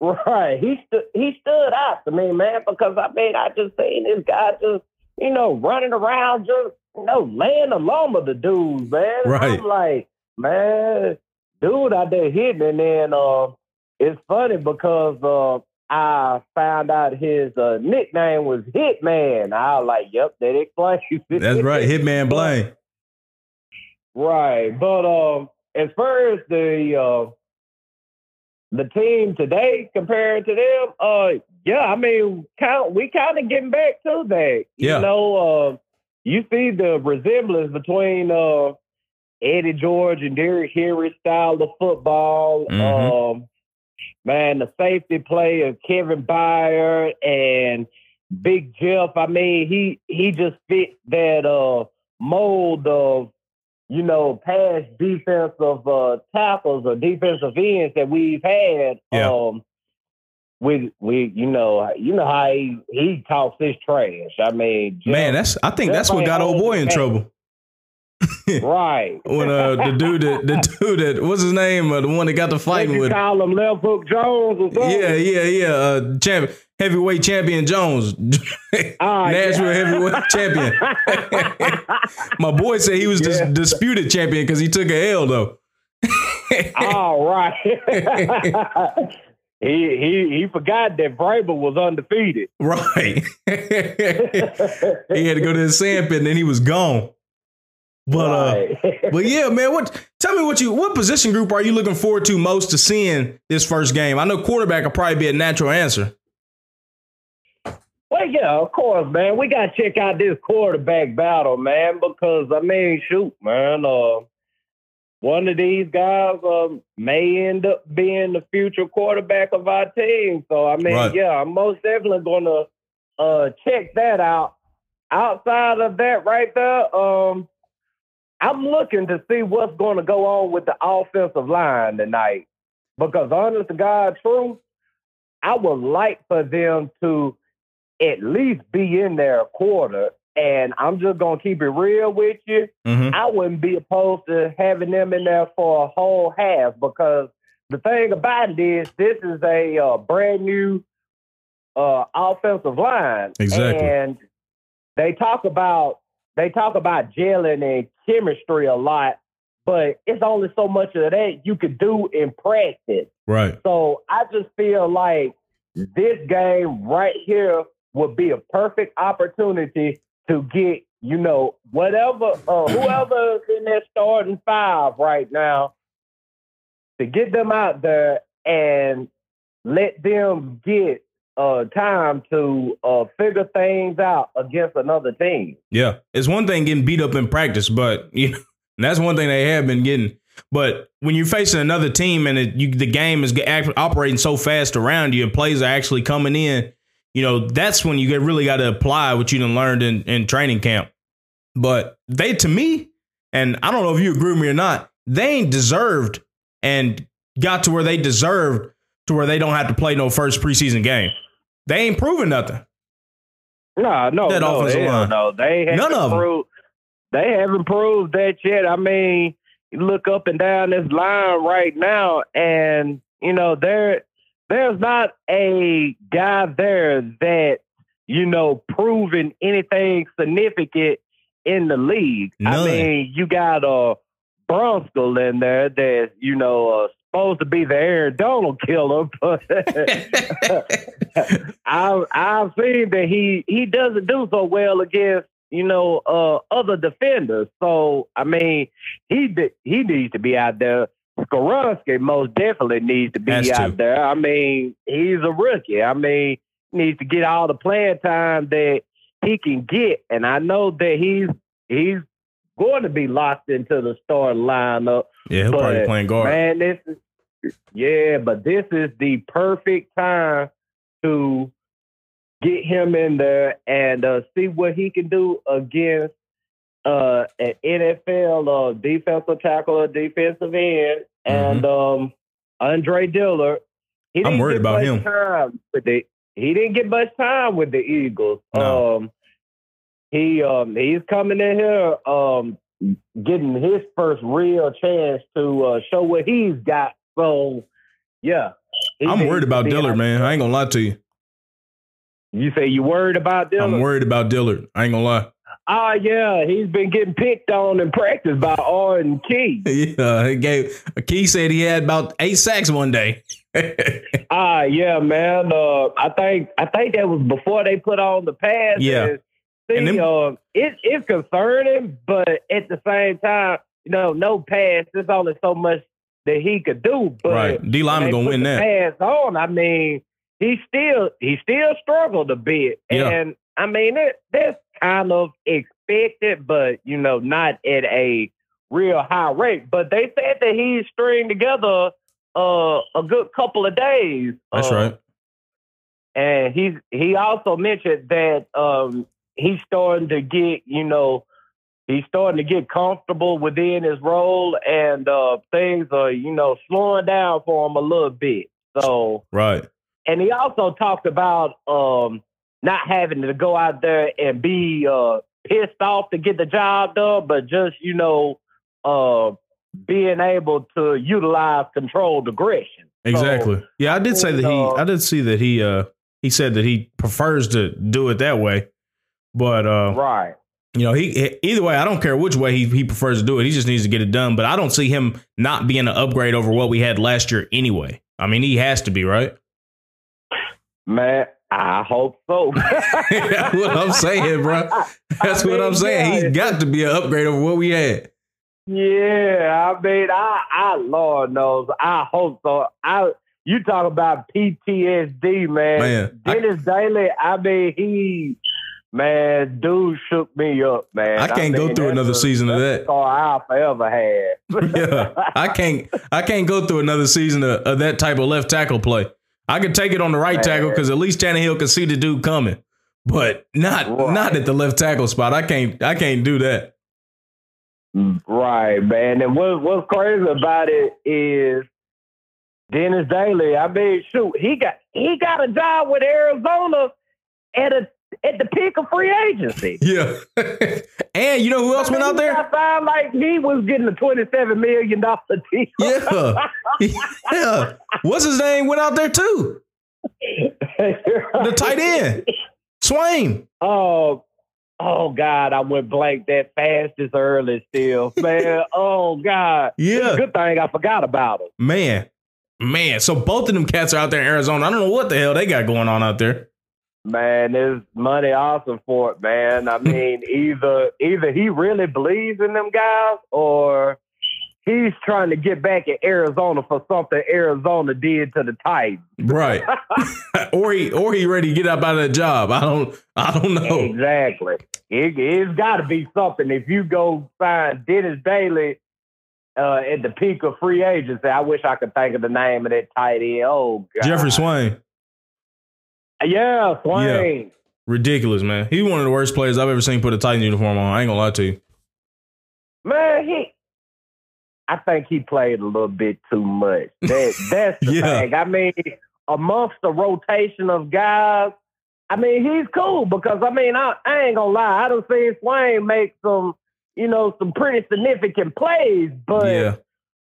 <laughs> right. He stood he stood out to me, man, because I mean I just seen this guy just, you know, running around just, you know, laying the lumber the dudes, man. Right. I'm like, man, dude out there hitting and then uh it's funny because uh I found out his uh, nickname was Hitman. I was like, yep, that explains it. That's right. Hitman <laughs> Blaine. Right, but um, as far as the uh, the team today compared to them, uh, yeah, I mean, count we kind of getting back to that. Yeah. You know, uh, you see the resemblance between uh, Eddie George and Derrick Henry style of football. Mhm. Um, man, the safety play of Kevin Byard and Big Jeff. I mean, he he just fit that uh mold of you know past defensive uh, tackles or defensive ends that we've had. Yeah. Um, we we you know you know how he, he talks his trash. I mean, Jeff- Man, that's I think that's what got old boy in trouble. Right. <laughs> When uh the dude that the <laughs> dude that what's his name? Uh, the one that got the fighting you with call him, Left Hook Jones or something? Yeah, yeah, yeah. Uh champ heavyweight champion Jones. Ah, <laughs> Nashville yeah. heavyweight champion. My boy said he was dis- disputed champion because he took a L though. All right. he he he forgot that Vrabel was undefeated. Right. he had to go to the sand pit and then he was gone. But uh but yeah, man, what tell me what you what position group are you looking forward to most to seeing this first game? I know quarterback will probably be a natural answer. well, yeah, of course, man. We got to check out this quarterback battle, man, because I mean, shoot, man. Uh, one of these guys um, may end up being the future quarterback of our team. So, I mean, Right. yeah, I'm most definitely going to uh, check that out. Outside of that, right there, um, I'm looking to see what's going to go on with the offensive line tonight. Because, honest to God, truth, I would like for them to at least be in there a quarter. And I'm just going to keep it real with you. Mm-hmm. I wouldn't be opposed to having them in there for a whole half because the thing about it is this is a uh, brand new uh, offensive line, Exactly. and they talk about they talk about gelling and chemistry a lot, but it's only so much of that you could do in practice. Right. So I just feel like this game right here would be a perfect opportunity to get, you know, whatever, uh, whoever's in their starting five right now, to get them out there and let them get uh, time to uh, figure things out against another team. Yeah, it's one thing getting beat up in practice, but <laughs> you know, that's one thing they have been getting. But when you're facing another team and it, you, the game is operating so fast around you, and plays are actually coming in, you know, that's when you really got to apply what you done learned in, in training camp. But they, to me, and I don't know if you agree with me or not, they ain't deserved and got to where they deserved to where they don't have to play no first preseason game. They ain't proven nothing. No, no, That no, offensive line. no. They haven't None of proved. They haven't proved that yet. I mean, you look up and down this line right now, and you know there, there's not a guy there that you know proven anything significant in the league. I mean, you got a Brunskill in there that you know uh, supposed to be the Aaron Donald killer, <laughs> but. <laughs> I've I've seen that he he doesn't do so well against you know uh, other defenders. So I mean he he needs to be out there. Skoronski most definitely needs to be to. out there. I mean he's a rookie. I mean he needs to get all the playing time that he can get, and I know that he's he's going to be locked into the starting lineup. Yeah, he'll probably be But, playing guard. Man, this is yeah, but this is the perfect time to get him in there and uh, see what he can do against uh, an NFL uh, defensive tackle or defensive end and um, Andre Dillard. He Mm-hmm. I'm didn't worried get about much him. Time with the, he didn't get much time with the Eagles. No. Um, he um, he's coming in here um, getting his first real chance to uh, show what he's got. So, yeah. I'm worried about Dillard, out man. I ain't gonna lie to you. You say you worried about Dillard? I'm worried about Dillard. I ain't gonna lie. Ah, yeah, he's been getting picked on in practice by Arden Key. <laughs> Yeah, he gave. Key said he had about eight sacks one day. <laughs> Ah, yeah, man. Uh, I think I think that was before they put on the pads. Yeah. See, them- uh, it, it's concerning, but at the same time, you know, no pass. There's only so much that he could do. But right, D Lyman gonna win that. Pass on. I mean, he still he still struggled a bit, Yeah. and I mean it, that's kind of expected, but you know, not at a real high rate. But they said that he's stringed together uh, a good couple of days. That's Uh, right. and he's he also mentioned that um, he's starting to get you know he's starting to get comfortable within his role and uh, things are you know slowing down for him a little bit so Right. and he also talked about um, not having to go out there and be uh, pissed off to get the job done but just you know uh, being able to utilize controlled aggression So, Exactly. yeah, I did say that he. uh, I did see that he. uh He said that he prefers to do it that way, but uh right you know he either way. I don't care which way he he prefers to do it. He just needs to get it done. But I don't see him not being an upgrade over what we had last year anyway. I mean, he has to be right. Man, I hope so. <laughs> <laughs> That's what I'm saying, bro. That's I what I'm saying. yeah. He's got to be an upgrade over what we had. Yeah, I mean, I, I, Lord knows, I hope so. I, you talk about PTSD, man. Man, I- Dennis Daley, I mean, he, man, dude shook me up, man. I can't go mean, through another a- season of that. a scar I'll forever have. <laughs> <laughs> yeah, I can't. I can't go through another season of, of that type of left tackle play. I could take it on the right Man. tackle because at least Tannehill can see the dude coming, but not Right. not at the left tackle spot. I can't. I can't do that. Right, man. And what, what's crazy about it is Dennis Daley. I mean, shoot, he got he got a job with Arizona at a at the peak of free agency. <laughs> Yeah. <laughs> and you know who else went out there? I found like he was getting a twenty-seven million dollar deal. Yeah. <laughs> yeah. What's his name? Went out there too. The tight end, Swaim. Oh, oh God! I went blank that fast as early. Still, man. oh God. Yeah. Good thing I forgot about him. Man, man. So both of them cats are out there in Arizona. I don't know what the hell they got going on out there. Man, there's money awesome for it, man. I mean, <laughs> either either he really believes in them guys or he's trying to get back at Arizona for something Arizona did to the Titans. Right. <laughs> <laughs> or he or he ready to get up out of that job. I don't I don't know. Exactly. It, it's got to be something. If you go find Dennis Bailey uh, at the peak of free agency, I wish I could think of the name of that tight end. Oh, God. Jeffrey Swaim. Yeah, Swaim. Ridiculous, man. He's one of the worst players I've ever seen put a Titan uniform on. I ain't gonna lie to you. Man, he. I think he played a little bit too much. That <laughs> that's the Yeah. thing. I mean, amongst the rotation of guys, I mean, he's cool because I mean, I, I ain't gonna lie, I don't see Swaim make some, you know, some pretty significant plays, but yeah,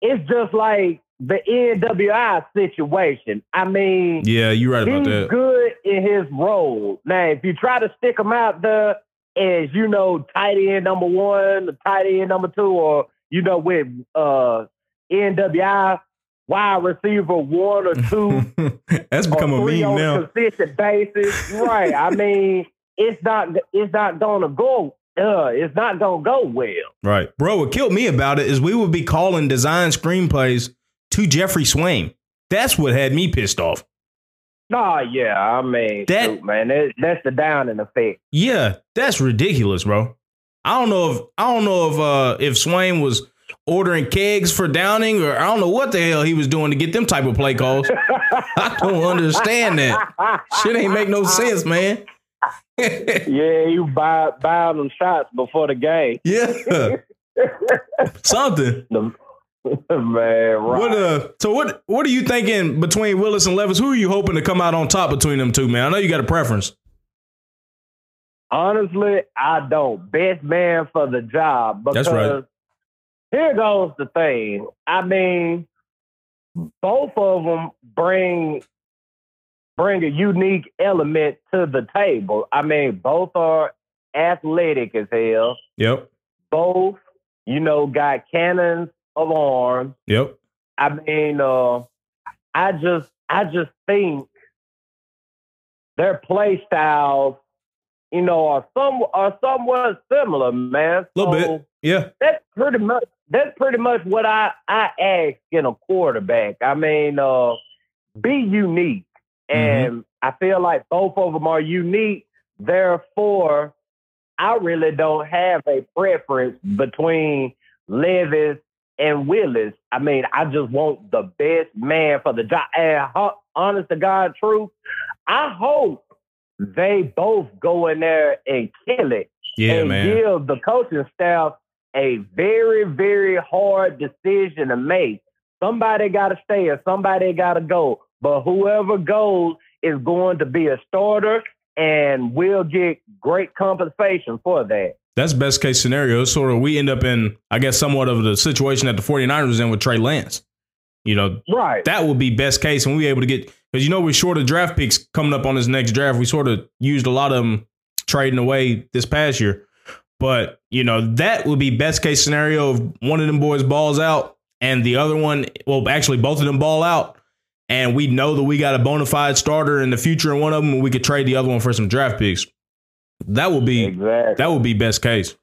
it's just like the NWI situation. I mean, yeah, you're right about he's that. good in his role. Now, if you try to stick him out there as you know, tight end number one, the tight end number two, or you know, with uh NWI wide receiver one or two, <laughs> That's or become a meme on now. a consistent basis, right? I mean, it's not it's not gonna go. Uh, it's not gonna go well. Right. Bro, what killed me about it is we would be calling design screenplays to Jeffrey Swaim. That's what had me pissed off. Nah, yeah, I mean, That- shoot, man, that, that's the downing effect. Yeah, that's ridiculous, bro. I don't know if I don't know if uh if Swaim was ordering kegs for Downing or I don't know what the hell he was doing to get them type of play calls. <laughs> I don't understand that. Shit ain't make no sense, man. <laughs> Yeah, you buy buy them shots before the game. yeah. <laughs> Something. The- <laughs> man, right. What uh so what what are you thinking between Willis and Levis? Who are you hoping to come out on top between them two, man? I know you got a preference. Honestly, I don't. Best man for the job. Because That's right. Here goes the thing. I mean, both of them bring bring a unique element to the table. I mean, both are athletic as hell. Yep. Both, you know, got cannons of arms. Yep. I mean, uh, I just, I just think their play styles, you know, are some are somewhat similar, man. A little So bit. Yeah. That's pretty much that's pretty much what I I ask in a quarterback. I mean, uh, be unique, and I feel like both of them are unique. Therefore, I really don't have a preference between Levis and Willis. I mean, I just want the best man for the job. And honest to God, truth, I hope they both go in there and kill it Yeah, and man. give the coaching staff a very, very hard decision to make. Somebody got to stay or somebody got to go. But whoever goes is going to be a starter and will get great compensation for that. That's best case scenario. Sort of we end up in, I guess, somewhat of the situation that the 49ers was in with Trey Lance. You know, Right. that would be best case and we able to get because you know we're short of draft picks coming up on this next draft. We sort of used a lot of them trading away this past year. But, you know, that would be best case scenario if one of them boys balls out and the other one, well, actually both of them ball out. And we know that we got a bona fide starter in the future in one of them, and we could trade the other one for some draft picks. That would be exactly. that would be best case.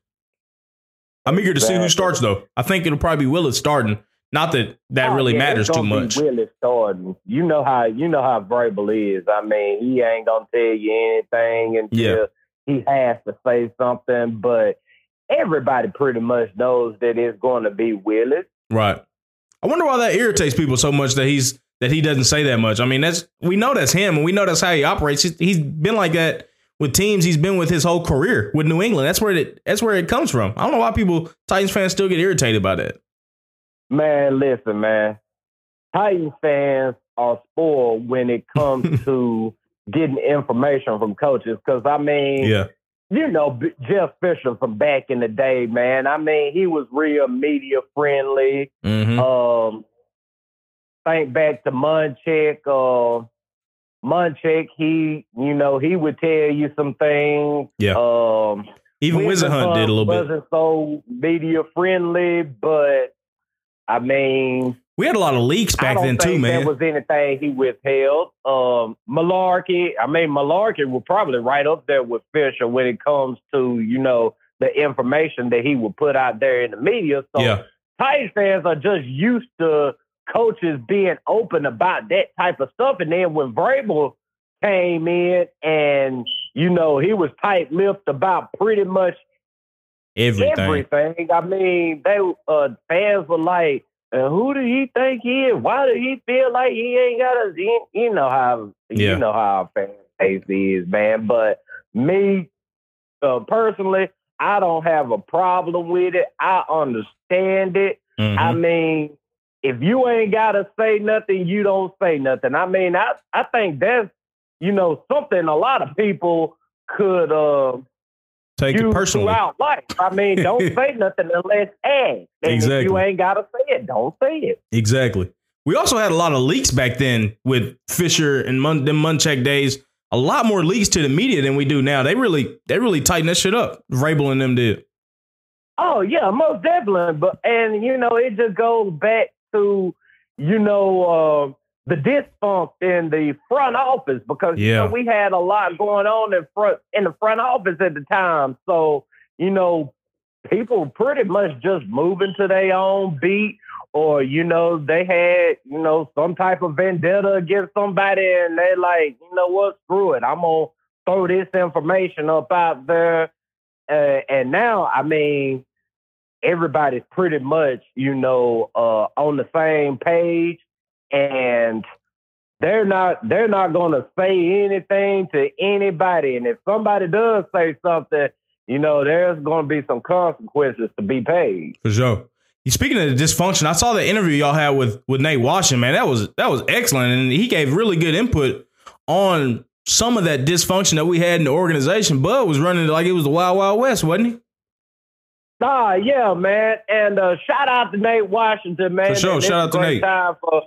I'm eager to see who starts though. I think it'll probably be Willis starting. Not that that Oh, really yeah, matters too much. Willis starting. You know how you know how Vrabel is. I mean, he ain't gonna tell you anything until Yeah. he has to say something. But everybody pretty much knows that it's going to be Willis. Right. I wonder why that irritates people so much that he's that he doesn't say that much. I mean, that's we know that's him, and we know that's how he operates. He's- He's been like that with teams. He's been with his whole career with New England. That's where it that's where it comes from. I don't know why people Titans fans still get irritated by that. Man, listen, man. Titans fans are spoiled when it comes <laughs> to getting information from coaches. Because I mean, Yeah. you know B- Jeff Fisher from back in the day, man. I mean, he was real media friendly. Mm-hmm. Um, think back to Munchak. Uh, Munchak, he, you know, he would tell you some things. Yeah. Um, Even Whisenhunt did a little bit. Wasn't so media friendly, but I mean, We had a lot of leaks back then too, think man. There was anything he withheld. Um, Mularkey, I mean, Mularkey was probably right up there with Fisher when it comes to you know the information that he would put out there in the media. So yeah. Titans fans are just used to coaches being open about that type of stuff. And then when Vrabel came in and, you know, he was tight lipped about pretty much Everything. everything. I mean, they uh, fans were like, uh, who do he think he is? Why do he feel like he ain't got a, you, you know how, Yeah. you know how our fan base is, man. But me, uh, personally, I don't have a problem with it. I understand it. Mhm. I mean, if you ain't gotta say nothing, you don't say nothing. I mean, I I think that's you know, something a lot of people could uh, Take it use personally. throughout life. I mean, <laughs> don't say nothing unless asked. And if Exactly. you ain't gotta say it, don't say it. Exactly. We also had a lot of leaks back then with Fisher and Mun- them Munchak days. A lot more leaks to the media than we do now. They really, they really tightened that shit up. Vrabel and them did. Oh yeah, most definitely. But and you know, it just goes back to you know uh, the disfunct in the front office because you Yeah. know, we had a lot going on in front in the front office at the time. So you know, people pretty much just moving to their own beat, or you know, they had you know some type of vendetta against somebody, and they like, you know what, screw it, I'm gonna throw this information up out there. Uh, and now, I mean, everybody's pretty much, you know, uh, on the same page, and they're not they're not to say anything to anybody. And if somebody does say something, you know, there's to be some consequences to be paid. For sure. Speaking of the dysfunction, I saw the interview y'all had with with Nate Washington. Man, that was that was excellent, and he gave really good input on some of that dysfunction that we had in the organization. Bud was running like it was the Wild Wild West, wasn't he? Ah, yeah, man. And uh, shout out to Nate Washington, man. For sure. This Shout out to Nate. Time for,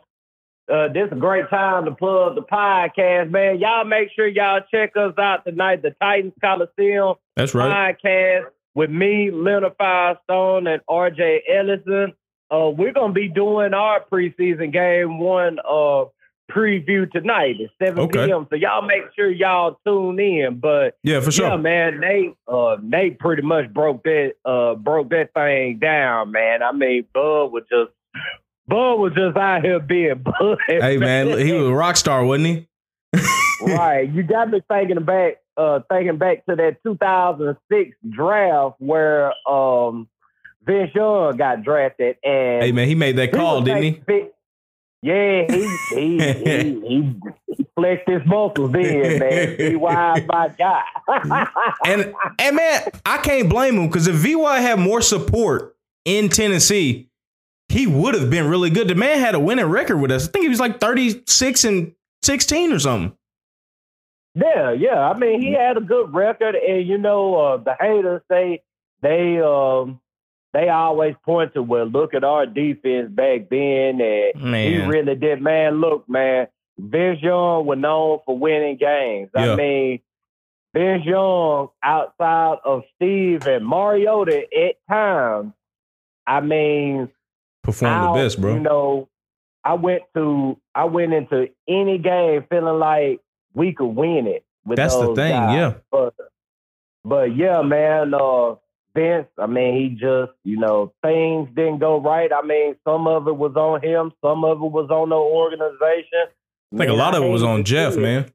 uh, this is a great time to plug the podcast, man. Y'all make sure y'all check us out tonight, the Titans Coliseum That's right. podcast with me, Leonard Firestone, and RJ Ellison. Uh, we're gonna be doing our preseason game one uh, preview tonight at 7 Okay. p.m. So y'all make sure y'all tune in. But Yeah, for sure. yeah, man, Nate, uh, Nate pretty much broke that uh, broke that thing down, man. I mean, Bud was just Bud was just out here being <laughs> Bud. Hey man, he was a rock star, wasn't he? <laughs> right. You got me thinking back, uh, thinking back to that 2006 draft where um, Vince Young got drafted, and Hey man, he made that call, didn't he? Yeah, he he, he he <laughs> he flexed his muscles then, man. Wise, my guy. <laughs> And and man, I can't blame him because if VY had more support in Tennessee, he would have been really good. The man had a winning record with us. I think he was like 36 and 16 or something. Yeah, yeah. I mean, he had a good record, and you know, uh, the haters they they um they always point to well, look at our defense back then, and he really did. Man, look, man, Vince Young was known for winning games. Yeah. I mean, Vince Young, outside of Steve and Mariota at times, I mean, Performed the best, bro. You know, I went to I went into any game feeling like we could win it. With That's the thing, guys. yeah. But but yeah, man, uh Vince, I mean, he just, you know, things didn't go right. I mean, some of it was on him, some of it was on the organization. I think a lot of it was on Jeff, man.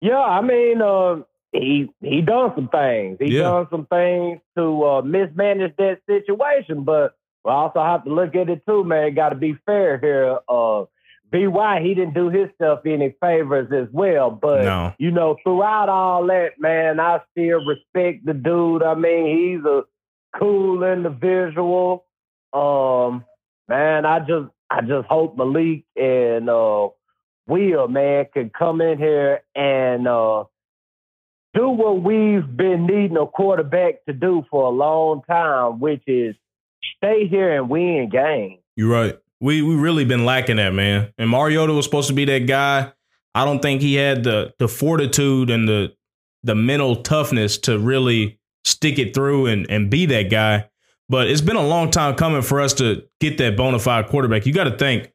Yeah, I mean, uh, he he done some things. He Yeah. done some things to uh, mismanage that situation, but we also have to look at it too, man. Got to be fair here. Uh, By he didn't do his stuff any favors as well, but No. you know, throughout all that, man, I still respect the dude. I mean, he's a cool individual. Um, man, I just I just hope Malik and uh Will, man, can come in here and uh do what we've been needing a quarterback to do for a long time, which is stay here and win games. You're right. We we really been lacking that, man. And Mariota was supposed to be that guy. I don't think he had the the fortitude and the the mental toughness to really stick it through and and be that guy. But it's been a long time coming for us to get that bona fide quarterback. You got to think,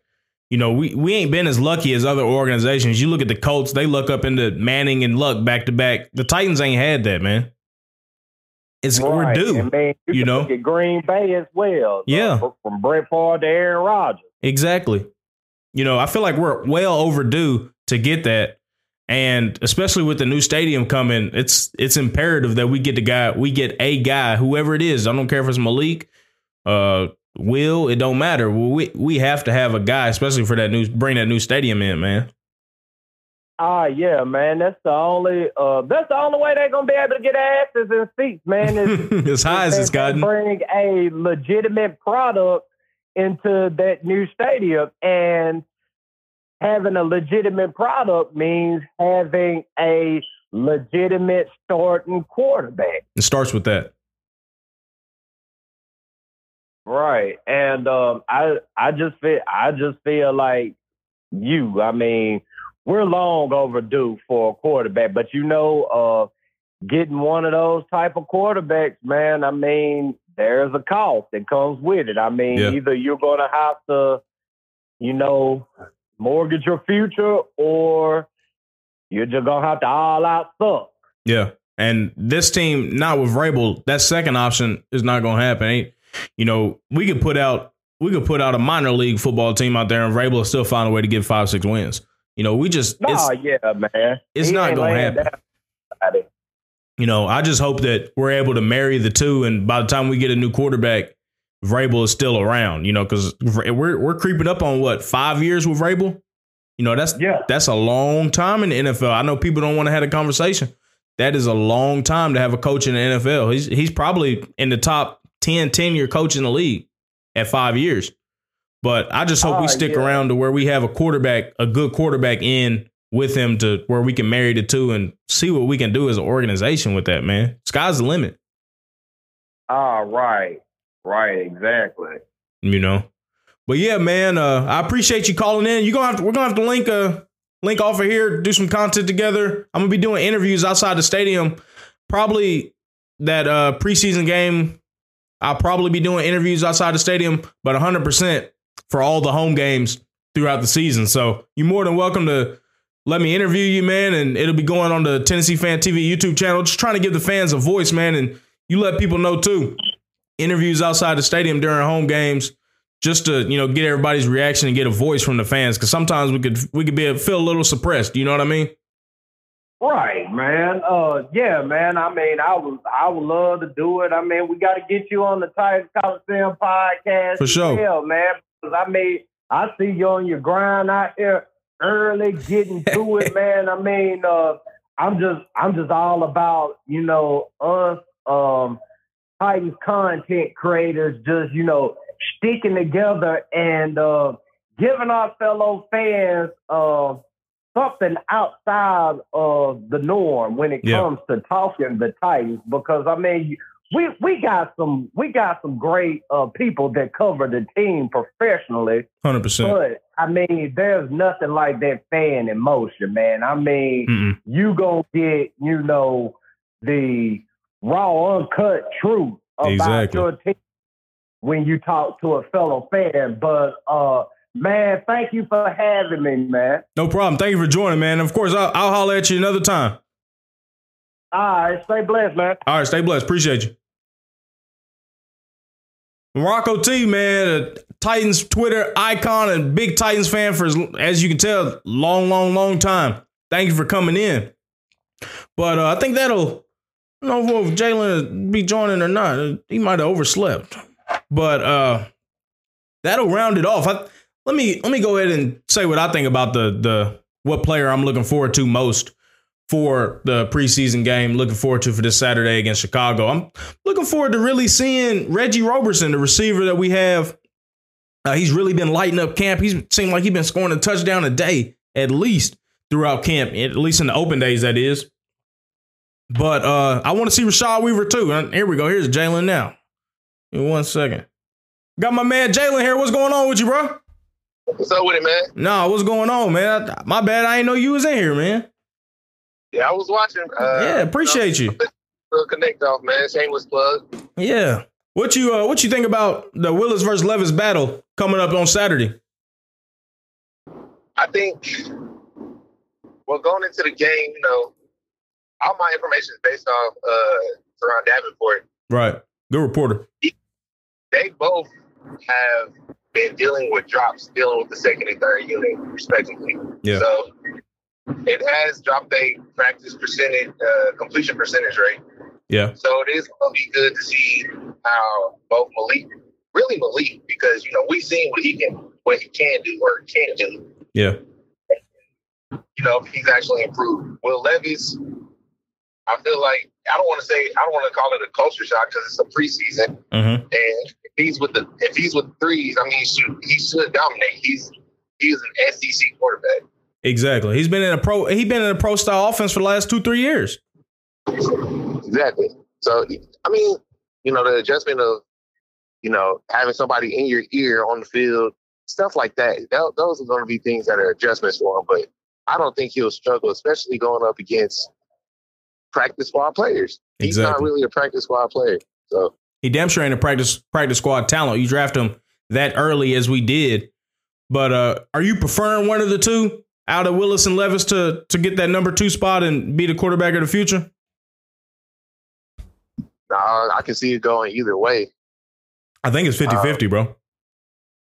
you know, we we ain't been as lucky as other organizations. You look at the Colts; they look up into Manning and Luck back to back. The Titans ain't had that, man. It's we're Right. due. And man, you, you know? Green Bay as well. Yeah. Uh, from Brett Favre to Aaron Rodgers. Exactly. You know, I feel like we're well overdue to get that. And especially with the new stadium coming, it's it's imperative that we get the guy, we get a guy, whoever it is. I don't care if it's Malik, uh, Will, it don't matter. We we have to have a guy, especially for that new bring that new stadium in, man. Ah, yeah, man. That's the only uh that's the only way they're gonna be able to get asses in seats, man. Is <laughs> as high as it's gotten. Bring a legitimate product into that new stadium. And having a legitimate product means having a legitimate starting quarterback. It starts with that. Right. And um, I I just feel I just feel like you. I mean, we're long overdue for a quarterback, but you know, uh, getting one of those type of quarterbacks, man. I mean, there's a cost that comes with it. I mean, Yeah. either you're going to have to, you know, mortgage your future, or you're just gonna have to all out suck. Yeah. And this team, not with Vrabel, that second option is not going to happen. Ain't, you know, we could put out we could put out a minor league football team out there, and Vrabel will still find a way to get five six wins. You know, we just No, it's, yeah, man. it's He not gonna happen. down about it. you know, I just hope that we're able to marry the two, and by the time we get a new quarterback, Vrabel is still around. You know, because we're we're creeping up on what five years with Vrabel. You know, that's Yeah. that's a long time in the NFL. I know people don't want to have a conversation. That is a long time to have a coach in the NFL. He's he's probably in the top 10, 10 year coach in the league at five years. But I just hope Oh, we stick yeah. around to where we have a quarterback, a good quarterback in with him to where we can marry the two and see what we can do as an organization with that, man. Sky's the limit, Ah, right. Right, exactly. you know. But yeah, man, uh, I appreciate you calling in. You gonna have to we're gonna have to link uh link off of here, do some content together. I'm gonna be doing interviews outside the stadium. Probably that uh preseason game. I'll probably be doing interviews outside the stadium, but 100 percent for all the home games throughout the season. So you're more than welcome to let me interview you, man, and it'll be going on the Tennessee Fan TV YouTube channel. Just trying to give the fans a voice, man, and you let people know too. Interviews outside the stadium during home games, just to you know get everybody's reaction and get a voice from the fans. Because sometimes we could we could be feel a little suppressed. You know what I mean? Right, man. Uh, yeah, man. I mean, I would, I would love to do it. I mean, we got to get you on the Titans Coliseum podcast For sure. Yeah, man. I mean, I see you on your grind out here early, getting to it, <laughs> man. I mean, uh, I'm just, I'm just all about, you know, us, um, Titans content creators, just you know, sticking together and uh, giving our fellow fans. Uh, something outside of the norm when it Yeah. comes to talking the Titans because I mean we we got some we got some great uh, people that cover the team professionally, Hundred percent. but I mean there's nothing like that fan emotion, man. I mean Mm-mm. you gonna get you know the raw uncut truth about Exactly. your team when you talk to a fellow fan, but uh. Man, thank you for having me, man. No problem. Thank you for joining, man. Of course, I'll, I'll holler at you another time. All right, stay blessed, man. All right, stay blessed. Appreciate you. Morocco T, man, a Titans Twitter icon and big Titans fan for, as, as you can tell, long, long, long time. Thank you for coming in. But uh, I think that'll, I don't know if Jaylen be joining or not. He might have overslept. But uh, that'll round it off. I, let me let me go ahead and say what I think about the the what player I'm looking forward to most for the preseason game. Looking forward to for this Saturday against Chicago. I'm looking forward to really seeing Reggie Roberson, the receiver that we have. Uh, he's really been lighting up camp. He's seemed like he's been scoring a touchdown a day at least throughout camp, at least in the open days, that is. But uh, I want to see Rashad Weaver too. And here we go. Here's Jaylen now. In one second. Got my man Jaylen here. What's going on with you, bro? What's up with it, man? Nah, what's going on, man? I- my bad. I ain't know you was in here, man. Yeah, I was watching. Uh, yeah, appreciate you. Connect off, man. Shameless plug. Yeah. What you uh, what you think about the Willis versus Levis battle coming up on Saturday? I think, well, going into the game, you know, all my information is based off uh, Turron Davenport. Right. Good reporter. They both have been dealing with drops, dealing with the second and third unit, respectively. Yeah. So it has dropped a practice percentage, uh, completion percentage rate. Yeah. So it is going to be good to see how both Malik, really Malik, because you know we've seen what he can, what he can do or can't do. Yeah. You know, he's actually improved. Will Levis, I feel like I don't want to say I don't want to call it a culture shock because it's a preseason, Mm-hmm. and if he's with the if he's with threes, I mean, he should, he should dominate. He's He's an SEC quarterback. Exactly. He's been in a pro. He's been in a pro style offense for the last two three years. Exactly. So I mean, you know, the adjustment of, you know, having somebody in your ear on the field, stuff like that. that those are going to be things that are adjustments for him. But I don't think he'll struggle, especially going up against practice squad players. He's not really a practice squad player. So He damn sure ain't a practice practice squad talent. You draft him that early as we did. But uh, are you preferring one of the two out of Willis and Levis to to get that number two spot and be the quarterback of the future? uh, I can see it going either way. I think it's 50-50, bro.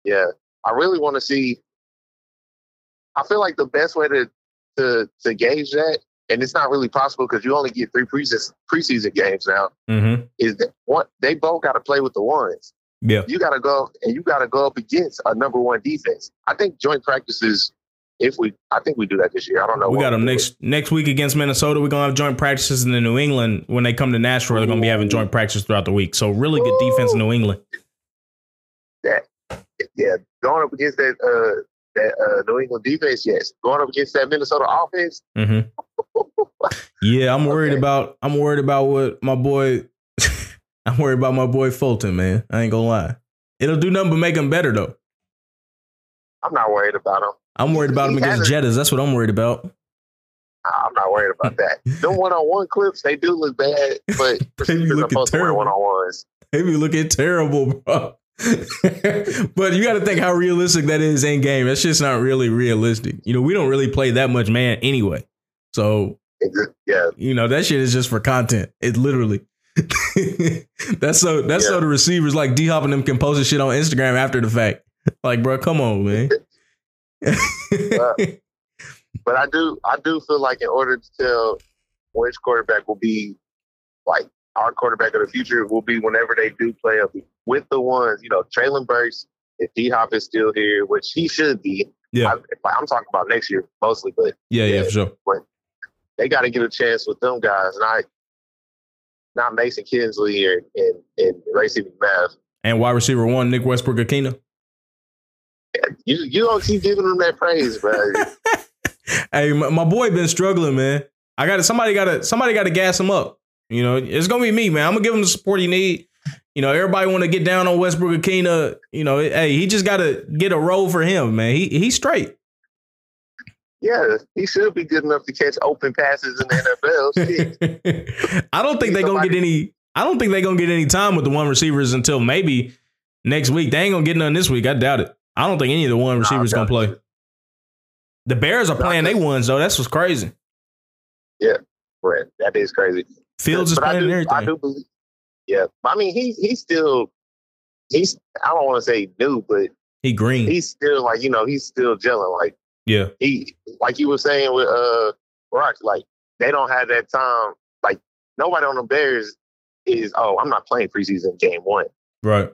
Yeah, I really want to see. I feel like the best way to to to gauge that, and it's not really possible because you only get three preseason preseason games now. Mm-hmm. Is that one? They both got to play with the ones. Yeah. You got to go and you got to go up against a number one defense. I think joint practices. If we, I think we do that this year. I don't know. We got them next next week against Minnesota. We're gonna have joint practices in the New England. When they come to Nashville, they're gonna be having joint practices throughout the week. So really good defense in New England. That, yeah, going up against that uh that uh, New England defense. Yes, going up against that Minnesota offense. Mm-hmm. <laughs> Yeah, I'm worried Okay. about I'm worried about what my boy <laughs> I'm worried about my boy Fulton, man. I ain't gonna lie. It'll do nothing but make him better though. I'm not worried about them. I'm worried about him against Jettas. That's what I'm worried about. I'm not worried about that. Them one on one clips, they do look bad, but <laughs> they are looking supposed to wear terrible. one on ones. They be looking terrible, bro. <laughs> but you got to think how realistic that is in game. That's just not really realistic. You know, we don't really play that much man anyway. So Yeah, you know that shit is just for content. It literally. <laughs> that's so that's so the receivers like D Hop and them can post shit on Instagram after the fact. Like, bro, come on, man. <laughs> but I do, I do feel like in order to tell which quarterback will be like our quarterback of the future will be whenever they do play up with the ones, you know, Treylon Burks. If D Hop is still here, which he should be, Yeah. I, I'm talking about next year mostly, but yeah, yeah, for sure. they got to get a chance with them guys, not not Mason Kinsey here and and Racey McMath. And wide receiver one, Nick Westbrook Ikhine. You you don't keep giving them that praise, bro. <laughs> Hey, my, my boy been struggling, man. I got somebody got to somebody got to gas him up. You know, it's gonna be me, man. I'm gonna give him the support he need. You know, everybody want to get down on Westbrook Ikhine. You know, hey, he just got to get a role for him, man. He he's straight. yeah, he should be good enough to catch open passes in the NFL. <laughs> I don't think they're gonna get any. I don't think they're gonna get any time with the one receivers until maybe next week. They ain't gonna get none this week. I doubt it. I don't think any of the one receivers I gonna play. The Bears are playing they ones though. That's what's crazy. Yeah, Brett, that is crazy. Fields is But I playing do, and I everything. do believe. Yeah, I mean he he's still he's I don't want to say new, but He green. he's still like you know he's still gelling. Like yeah. he like you were saying with uh Rock, like they don't have that time. Like nobody on the Bears is oh I'm not playing preseason game one. Right.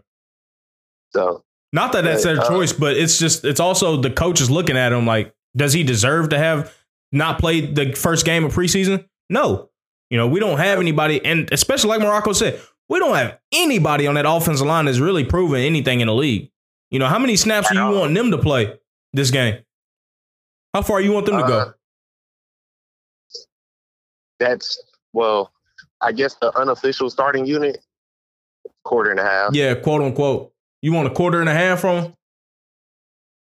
So Not that that's their uh, choice, but it's just it's also the coaches looking at him like, does he deserve to have not played the first game of preseason? No. You know, we don't have anybody, and especially like Morocco said, we don't have anybody on that offensive line that's really proven anything in the league. You know, how many snaps do you all. want them to play this game? How far you want them to uh, go? that's well, I guess the unofficial starting unit quarter and a half. Yeah, quote unquote. You want a quarter and a half from them?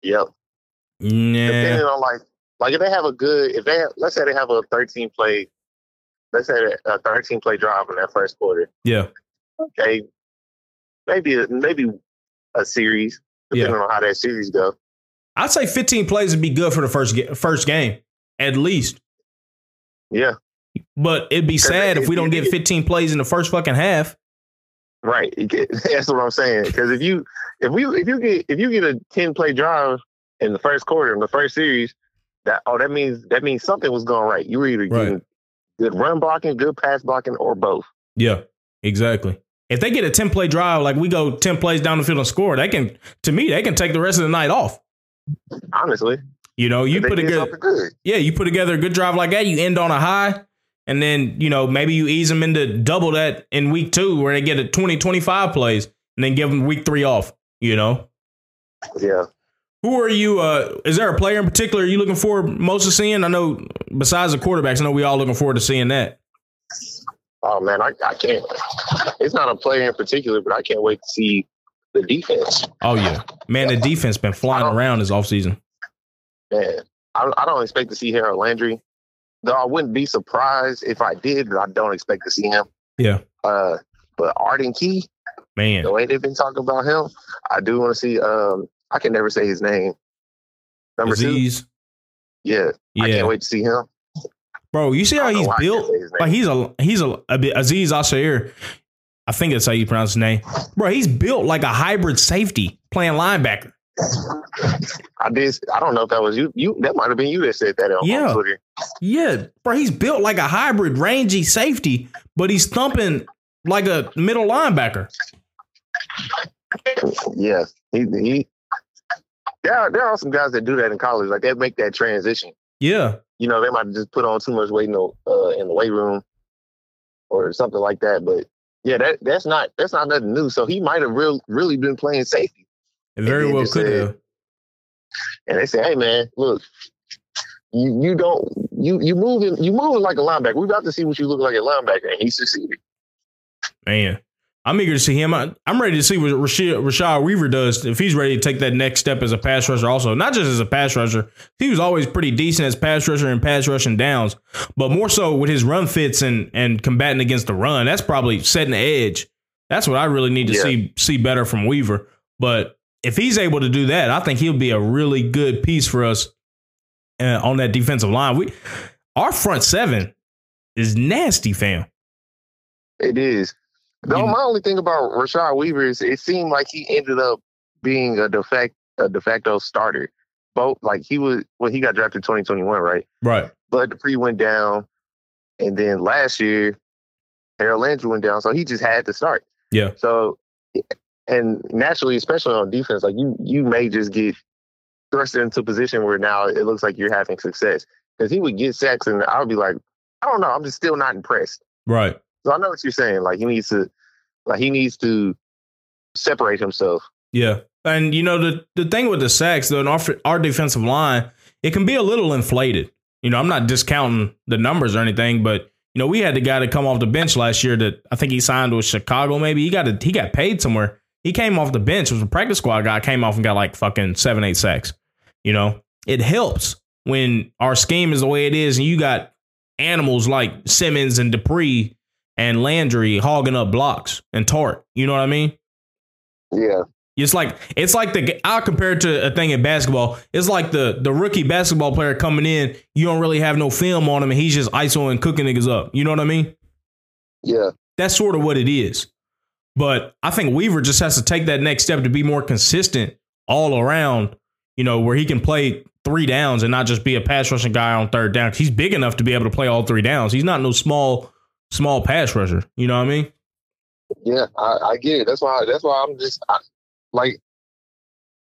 Yep. Nah. depending on like like if they have a good if they have, let's say they have a 13 play let's say a 13 play drive in that first quarter Yeah. okay maybe maybe a series depending on how that series go I'd say 15 plays would be good for the first ga- first game, at least. yeah But it'd be sad if we don't get 15 plays in the first fucking half. Right <laughs> that's what i'm saying because if you if we if you get if you get a 10 play drive in the first quarter in the first series that oh that means that means something was going right you were either Right. getting good run blocking good pass blocking or both Yeah, exactly. If they get a 10 play drive, like we go 10 plays down the field and score, they can, to me, they can take the rest of the night off. honestly You know, you put together, something good yeah, you put together a good drive like that, you end on a high, and then, you know, maybe you ease them into double that in week two where they get a 20, 25 plays, and then give them week three off, you know? yeah Who are you? Uh, is there a player in particular you looking forward most to seeing? I know besides the quarterbacks, I know we all looking forward to seeing that. Oh man, I, I can't. It's not a player in particular, but I can't wait to see the defense. Oh yeah, man, the defense been flying around this offseason. Man, I, I don't expect to see Harold Landry. Though I wouldn't be surprised if I did, but I don't expect to see him. Yeah. Uh, but Arden Key, Man, the way they've been talking about him, I do want to see. Um, I can never say his name. Number two, Aziz. yeah, I can't wait to see him. bro, you see how he's why I can't built? Like he's a he's a, a bit Aziz Ashair. I think that's how you pronounce his name, bro. He's built like a hybrid safety playing linebacker. I did. I don't know if that was you. You that might have been you that said that on, Yeah. Twitter. Yeah, bro, he's built like a hybrid rangy safety, but he's thumping like a middle linebacker. Yeah, he he. There are, there are some guys that do that in college, like they make that transition. Yeah, You know, they might just put on too much weight in the uh, in the weight room or something like that. But yeah, that that's not that's not nothing new. So he might have real really been playing safety. It very well could said- have. And they say, hey man, look, you you don't you you moving you moving like a linebacker. We about to see what you look like at linebacker, and he succeeded. Man, I'm eager to see him. I, I'm ready to see what Rashid, Rashad Weaver does if he's ready to take that next step as a pass rusher. Also, not just as a pass rusher, he was always pretty decent as pass rusher and pass rushing downs, but more so with his run fits and and combating against the run. That's probably setting the edge. That's what I really need to Yeah. see see better from Weaver. But if he's able to do that, I think he'll be a really good piece for us uh, on that defensive line. We our front seven is nasty, fam. It is. Though my only thing about Rashad Weaver is it seemed like he ended up being a de facto a de facto starter. Both like he was well, he got drafted 2021, right? Right. Bud Dupree went down, and then last year Harold Landry went down, so he just had to start. Yeah. So, and naturally, especially on defense, like you, you may just get thrust into a position where now it looks like you're having success because he would get sacks, and I would be like, I don't know, I'm just still not impressed. Right. So I know what you're saying. Like he needs to, like he needs to separate himself. Yeah. And you know the the thing with the sacks though, our, our defensive line, it can be a little inflated. You know, I'm not discounting the numbers or anything, but you know, we had the guy to come off the bench last year that I think he signed with Chicago. Maybe he got a, he got paid somewhere. He came off the bench. Was a practice squad guy. Came off and got like fucking seven, eight sacks. You know, it helps when our scheme is the way it is, and you got animals like Simmons and Dupree and Landry hogging up blocks and Tart. You know what I mean? Yeah. It's like it's like the I'll compare it to a thing in basketball. It's like the the rookie basketball player coming in. You don't really have no film on him, and he's just ISO and cooking niggas up. You know what I mean? Yeah. That's sort of what it is. But I think Weaver just has to take that next step to be more consistent all around. You know, where he can play three downs and not just be a pass rushing guy on third down. He's big enough to be able to play all three downs. He's not no small small pass rusher. You know what I mean? Yeah, I, I get it. That's why. That's why I'm just I, like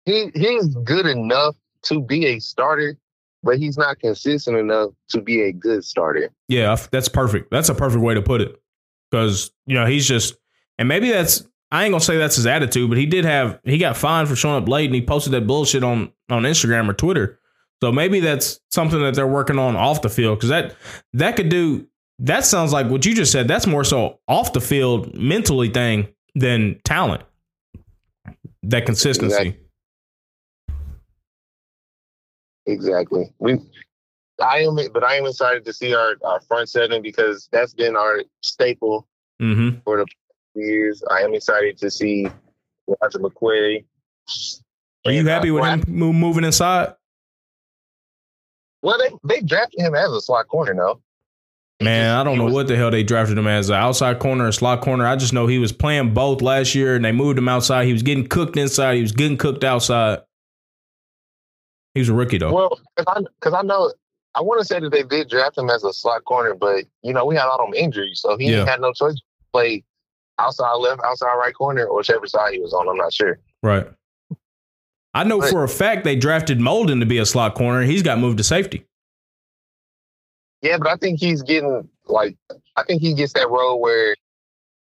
he he's good enough to be a starter, but he's not consistent enough to be a good starter. Yeah, that's perfect. That's a perfect way to put it. Because, you know, he's just, and maybe that's, I ain't gonna say that's his attitude, but he did have, he got fined for showing up late and he posted that bullshit on, on Instagram or Twitter. So maybe that's something that they're working on off the field. Cause that, that could do, that sounds like what you just said. That's more so off the field mentally thing than talent. That consistency. Exactly. Exactly. We, I am, but I am excited to see our, our front seven because that's been our staple Mm-hmm. for the years. I am excited to see Roger McCreary. Are you uh, happy with him moving inside? Well, they they drafted him as a slot corner, though. Man, I don't know what the hell they drafted him as an outside corner or slot corner. I just know he was playing both last year and they moved him outside. He was getting cooked inside. He was getting cooked outside. He was a rookie though. Well, because I, I know, I want to say that they did draft him as a slot corner, but, you know, we had all them injuries, so he Yeah. had no choice to play outside left, outside right corner, or whichever side he was on. I'm not sure. right. I know But- for a fact they drafted Molden to be a slot corner. He's got moved to safety. Yeah, but I think he's getting, like, I think he gets that role where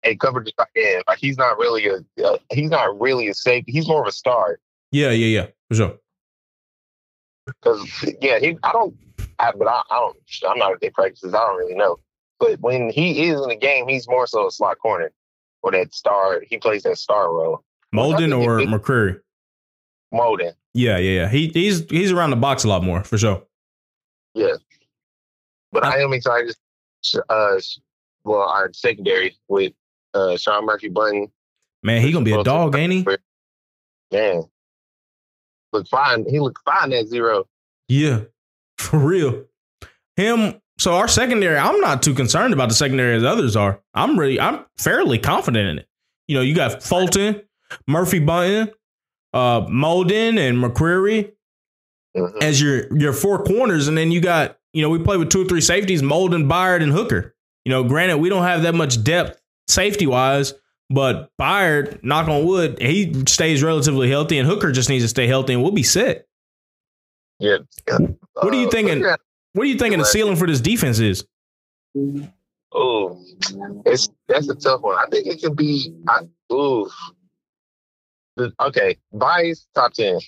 a coverage in. Like, he's not really a, uh, he's not really a safety. He's more of a star. Yeah, yeah, yeah, for sure. Because yeah, he I don't, I, but I, I don't. I'm not at their practices. I don't really know. But when he is in the game, he's more so a slot corner or that star. He plays that star role. Molden or it- McCreary? Molden. Yeah, yeah, yeah. He he's he's around the box a lot more for sure. Yeah. But I am excited. Uh, well, our secondary with uh, Sean Murphy Bunton. Man, he gonna be a dog, ain't he? Man, look fine. He looked fine at zero. Yeah, <laughs> for real. Him. So our secondary, I'm not too concerned about the secondary as others are. I'm really, I'm fairly confident in it. You know, you got Fulton, Murphy Bunton, uh, Molden, and McCreary Mhm. as your your four corners, and then you got you know we play with two or three safeties, Molden, Byard, and Hooker. You know, granted we don't have that much depth safety wise, but Byard, knock on wood, he stays relatively healthy, and Hooker just needs to stay healthy, and we'll be set. Yeah. What are you thinking? What are you thinking the ceiling for this defense is? Oh, it's that's a tough one. I think it could be. I, ooh. Okay, bias top ten.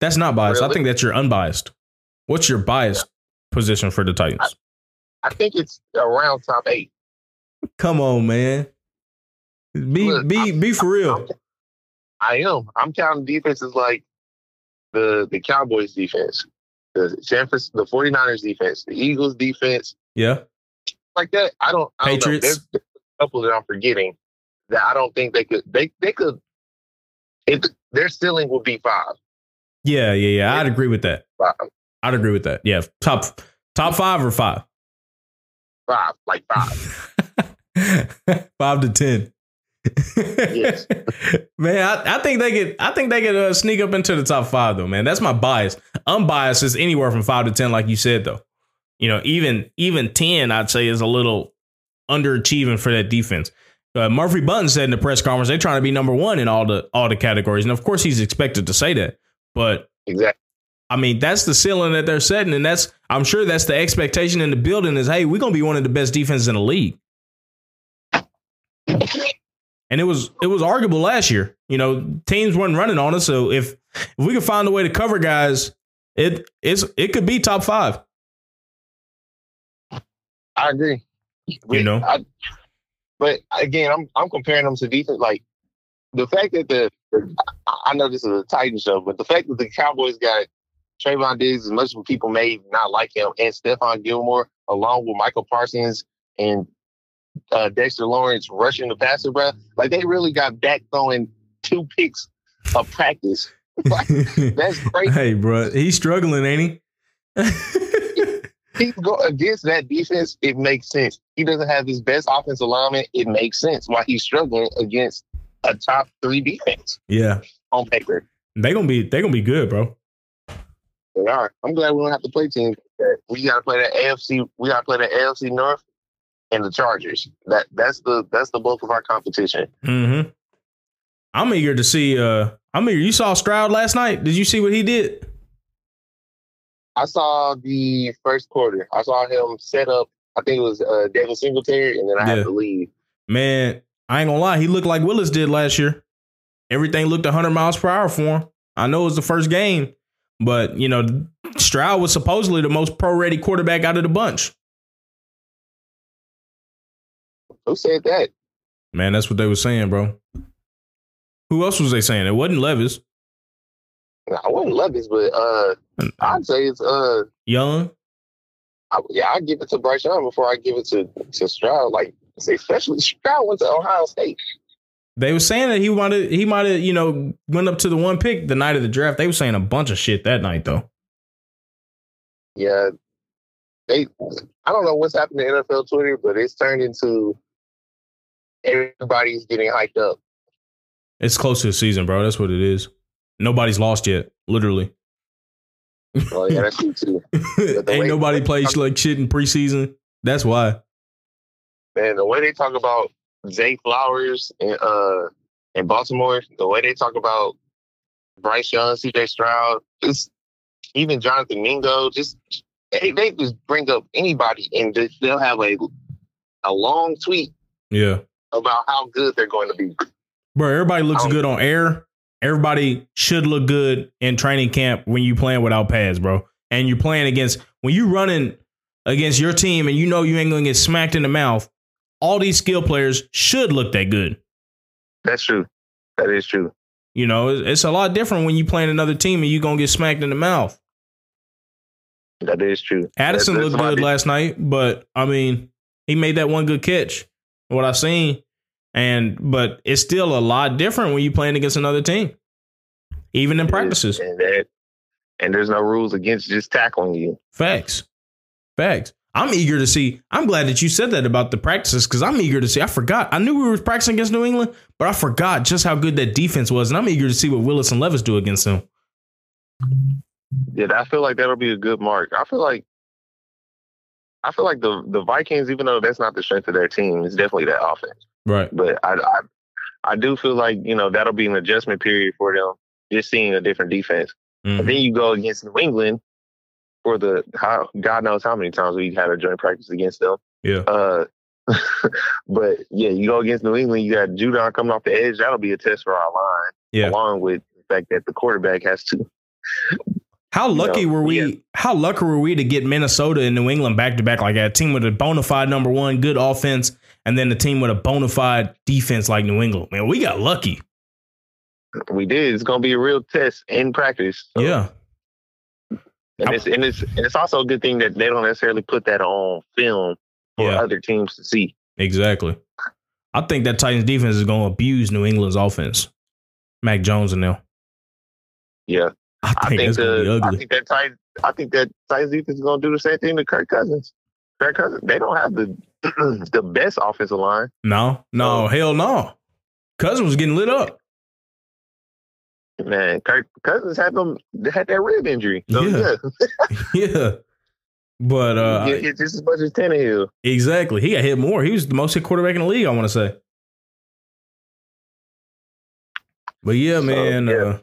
That's not biased. I Really? think that's your unbiased. What's your biased position for the Titans? I think it's around top eight. Come on, man. Be Look, be I'm- be for real. I am. I'm counting defenses like the the Cowboys defense, the San Francisco, the 49ers defense, the Eagles defense, Yeah. like that. I don't. I don't. Patriots. There's a couple that I'm forgetting that I don't think they could. They they could. It, their ceiling would be five. Yeah, yeah, yeah. I'd agree with that. Five, I'd agree with that. Yeah. Top top five or five? five like five. <laughs> five to ten. Yes. <laughs> man, I, I think they could. I think they could uh, sneak up into the top five, though. Man, that's my bias. Unbiased is anywhere from five to ten, like you said, though. You know, even even ten, I'd say, is a little underachieving for that defense. Uh, Murphy Bunton said in the press conference they're trying to be number one in all the all the categories, and of course he's expected to say that. But Exactly. I mean, that's the ceiling that they're setting, and that's I'm sure that's the expectation in the building is, hey, we're gonna be one of the best defenses in the league. And it was it was arguable last year. You know, teams weren't running on us, so if if we could find a way to cover guys, it it's it could be top five. I agree. You know? I, but again, I'm I'm comparing them to defense. Like the fact that the, the I know this is a Titan show, but the fact that the Cowboys got Trevon Diggs, as much as people may not like him, and Stephon Gilmore, along with Micah Parsons and uh, Dexter Lawrence rushing the passer, bro, like they really got back throwing two picks of practice. <laughs> Like, that's crazy. hey, bro, he's struggling, ain't he? he go against that defense, it makes sense. He doesn't have his best offensive lineman. It makes sense why he's struggling against a top three defense yeah, on paper. they gonna be they gonna be good, bro. They are. I'm glad we don't have to play teams. We got to play the AFC. We got to play the AFC North and the Chargers. That that's the that's the bulk of our competition. Mm-hmm. I'm eager to see. Uh, I'm eager. You saw Stroud last night. Did you see what he did? I saw the first quarter. I saw him set up. I think it was uh, Devin Singletary, and then I Yeah. had to leave. Man, I ain't gonna lie. He looked like Willis did last year. Everything looked 100 miles per hour for him. I know it was the first game, but you know, Stroud was supposedly the most pro-ready quarterback out of the bunch. Who said that? Man, that's what they were saying, bro. Who else was they saying? It wasn't Levis. I wouldn't Levis, but uh, I'd say it's uh, Young. I, yeah, I give it to Bryce Young before I give it to to Stroud. Like, especially <laughs> Stroud went to Ohio State. They were saying that he wanted he might have, you know, went up to the one pick the night of the draft. They were saying a bunch of shit that night though. Yeah, they. I don't know what's happened to NFL Twitter, but it's turned into everybody's getting hyped up. It's close to the season, bro. That's what it is. Nobody's lost yet, literally. Well, yeah, that's true too. <laughs> Ain't nobody played like shit in preseason. That's why. Man, the way they talk about Zay Flowers in uh in Baltimore, the way they talk about Bryce Young, C.J. Stroud, just even Jonathan Mingo, just they, they just bring up anybody and just, they'll have a a long tweet Yeah. About how good they're going to be. Bro, everybody looks don't- good on air. everybody should look good in training camp when you playing without pads, bro. And you're playing against when you running against your team and you know you ain't gonna get smacked in the mouth. All these skill players should look that good. That's true. That is true. You know, it's, a lot different when you playing another team and you gonna get smacked in the mouth. That is true. Addison That's- looked that's good last night, but I mean, he made that one good catch. What I seen, and but it's still a lot different when you're playing against another team, even in practices. And that, and there's no rules against just tackling you. Facts, facts. I'm eager to see. I'm glad that you said that about the practices because I'm eager to see. I forgot. I knew we were practicing against New England, but I forgot just how good that defense was, and I'm eager to see what Willis and Levis do against them. Yeah, I feel like that'll be a good mark. I feel like I feel like the the Vikings, even though that's not the strength of their team, it's definitely that offense. Right. But I I, I do feel like you know that'll be an adjustment period for them, just seeing a different defense. Mhm. And then you go against New England for the how God knows how many times we had a joint practice against them. Yeah. Uh, <laughs> but yeah, you go against New England, you got Judon coming off the edge. That'll be a test for our line, Yeah. along with the fact that the quarterback has to. How lucky know, were we? yeah. How lucky were we to get Minnesota and New England back to back like that? A team with a bona fide number one, good offense, and then the team with a bona fide defense like New England. Man, we got lucky. We did. It's going to be a real test in practice. So- Yeah, and it's and it's and it's also a good thing that they don't necessarily put that on film for Yeah. other teams to see. exactly. I think that Titans defense is going to abuse New England's offense. Mac Jones and them. Yeah, I think, I think that's going to be the I ugly. think that Titans I think that Titans defense is going to do the same thing to Kirk Cousins. Kirk Cousins they don't have the <clears throat> the best offensive line. no, no, Oh. hell no. Cousins was getting lit up. Man, Kirk Cousins had them had that rib injury. So Yeah. yeah, <laughs> yeah, but uh, He hit just as much as Tannehill. exactly, he got hit more. He was the most hit quarterback in the league. I want to say. But yeah, So, man. yeah. Uh,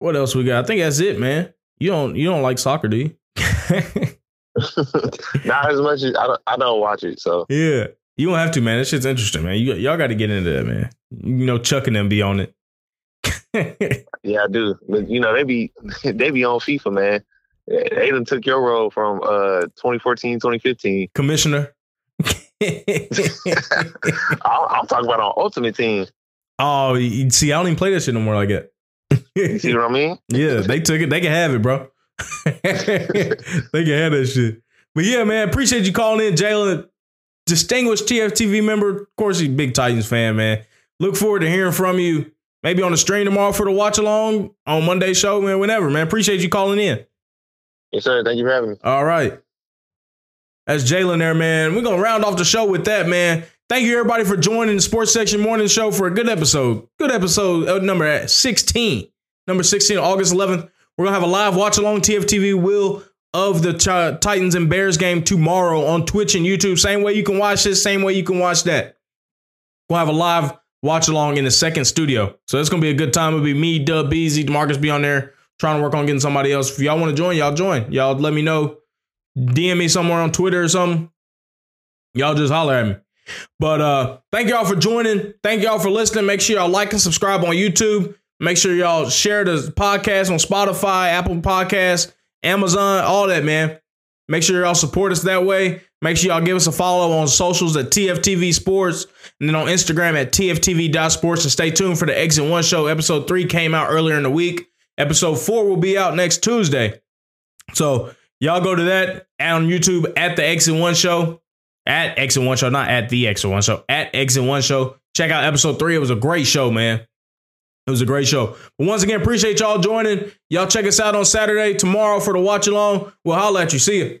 what else we got? I think that's it, man. You don't you don't like soccer, do you? <laughs> <laughs> Not as much as I don't, I don't watch it. So yeah, you don't have to, man. That shit's interesting, man. You y'all got to get into that, man. You know, Chuck and them be on it. <laughs> yeah, I do. But you know they be <laughs> they be on FIFA, man. They done took your role from uh 2014, 2015. Commissioner. I- I'm talking about on Ultimate Team. oh, you see, I don't even play that shit no more like that. You see what I mean? Yeah, they took it. They can have it, bro. They can have that shit. But yeah, man, appreciate you calling in, Jaylen. Distinguished TFTV member. Of course, he's a big Titans fan, man. Look forward to hearing from you. Maybe on the stream tomorrow for the watch along on Monday show, man. Whenever, man. Appreciate you calling in. Yes, sir. Thank you for having me. All right. That's Jaylen there, man. We're gonna round off the show with that, man. Thank you everybody for joining the Sports Section Morning Show for a good episode. Good episode uh, number 16. Number 16, August 11th. We're gonna have a live watch along TFTV will of the Ch- Titans and Bears game tomorrow on Twitch and YouTube. Same way you can watch this, same way you can watch that. We'll have a live watch along in the second studio. So it's gonna be a good time. It'll be me, Dub, Beezy, Demarcus be on there trying to work on getting somebody else. If y'all want to join, y'all join. Y'all let me know. DM me somewhere on Twitter or something. Y'all just holler at me. But uh thank y'all for joining. Thank y'all for listening. Make sure y'all like and subscribe on YouTube. Make sure y'all share the podcast on Spotify, Apple Podcasts, Amazon, all that, man. Make sure y'all support us that way. Make sure y'all give us a follow on socials at TFTV Sports and then on Instagram at TFTV.sports. And stay tuned for the Exit One show. Episode three came out earlier in the week. Episode four will be out next Tuesday. So y'all go to that on YouTube at the Exit One show. At Exit One Show, not at the Exit One Show, at Exit One Show. Check out episode three. It was a great show, man. It was a great show. But once again, appreciate y'all joining. Y'all check us out on Saturday, tomorrow for the watch along. We'll holla at you. See you.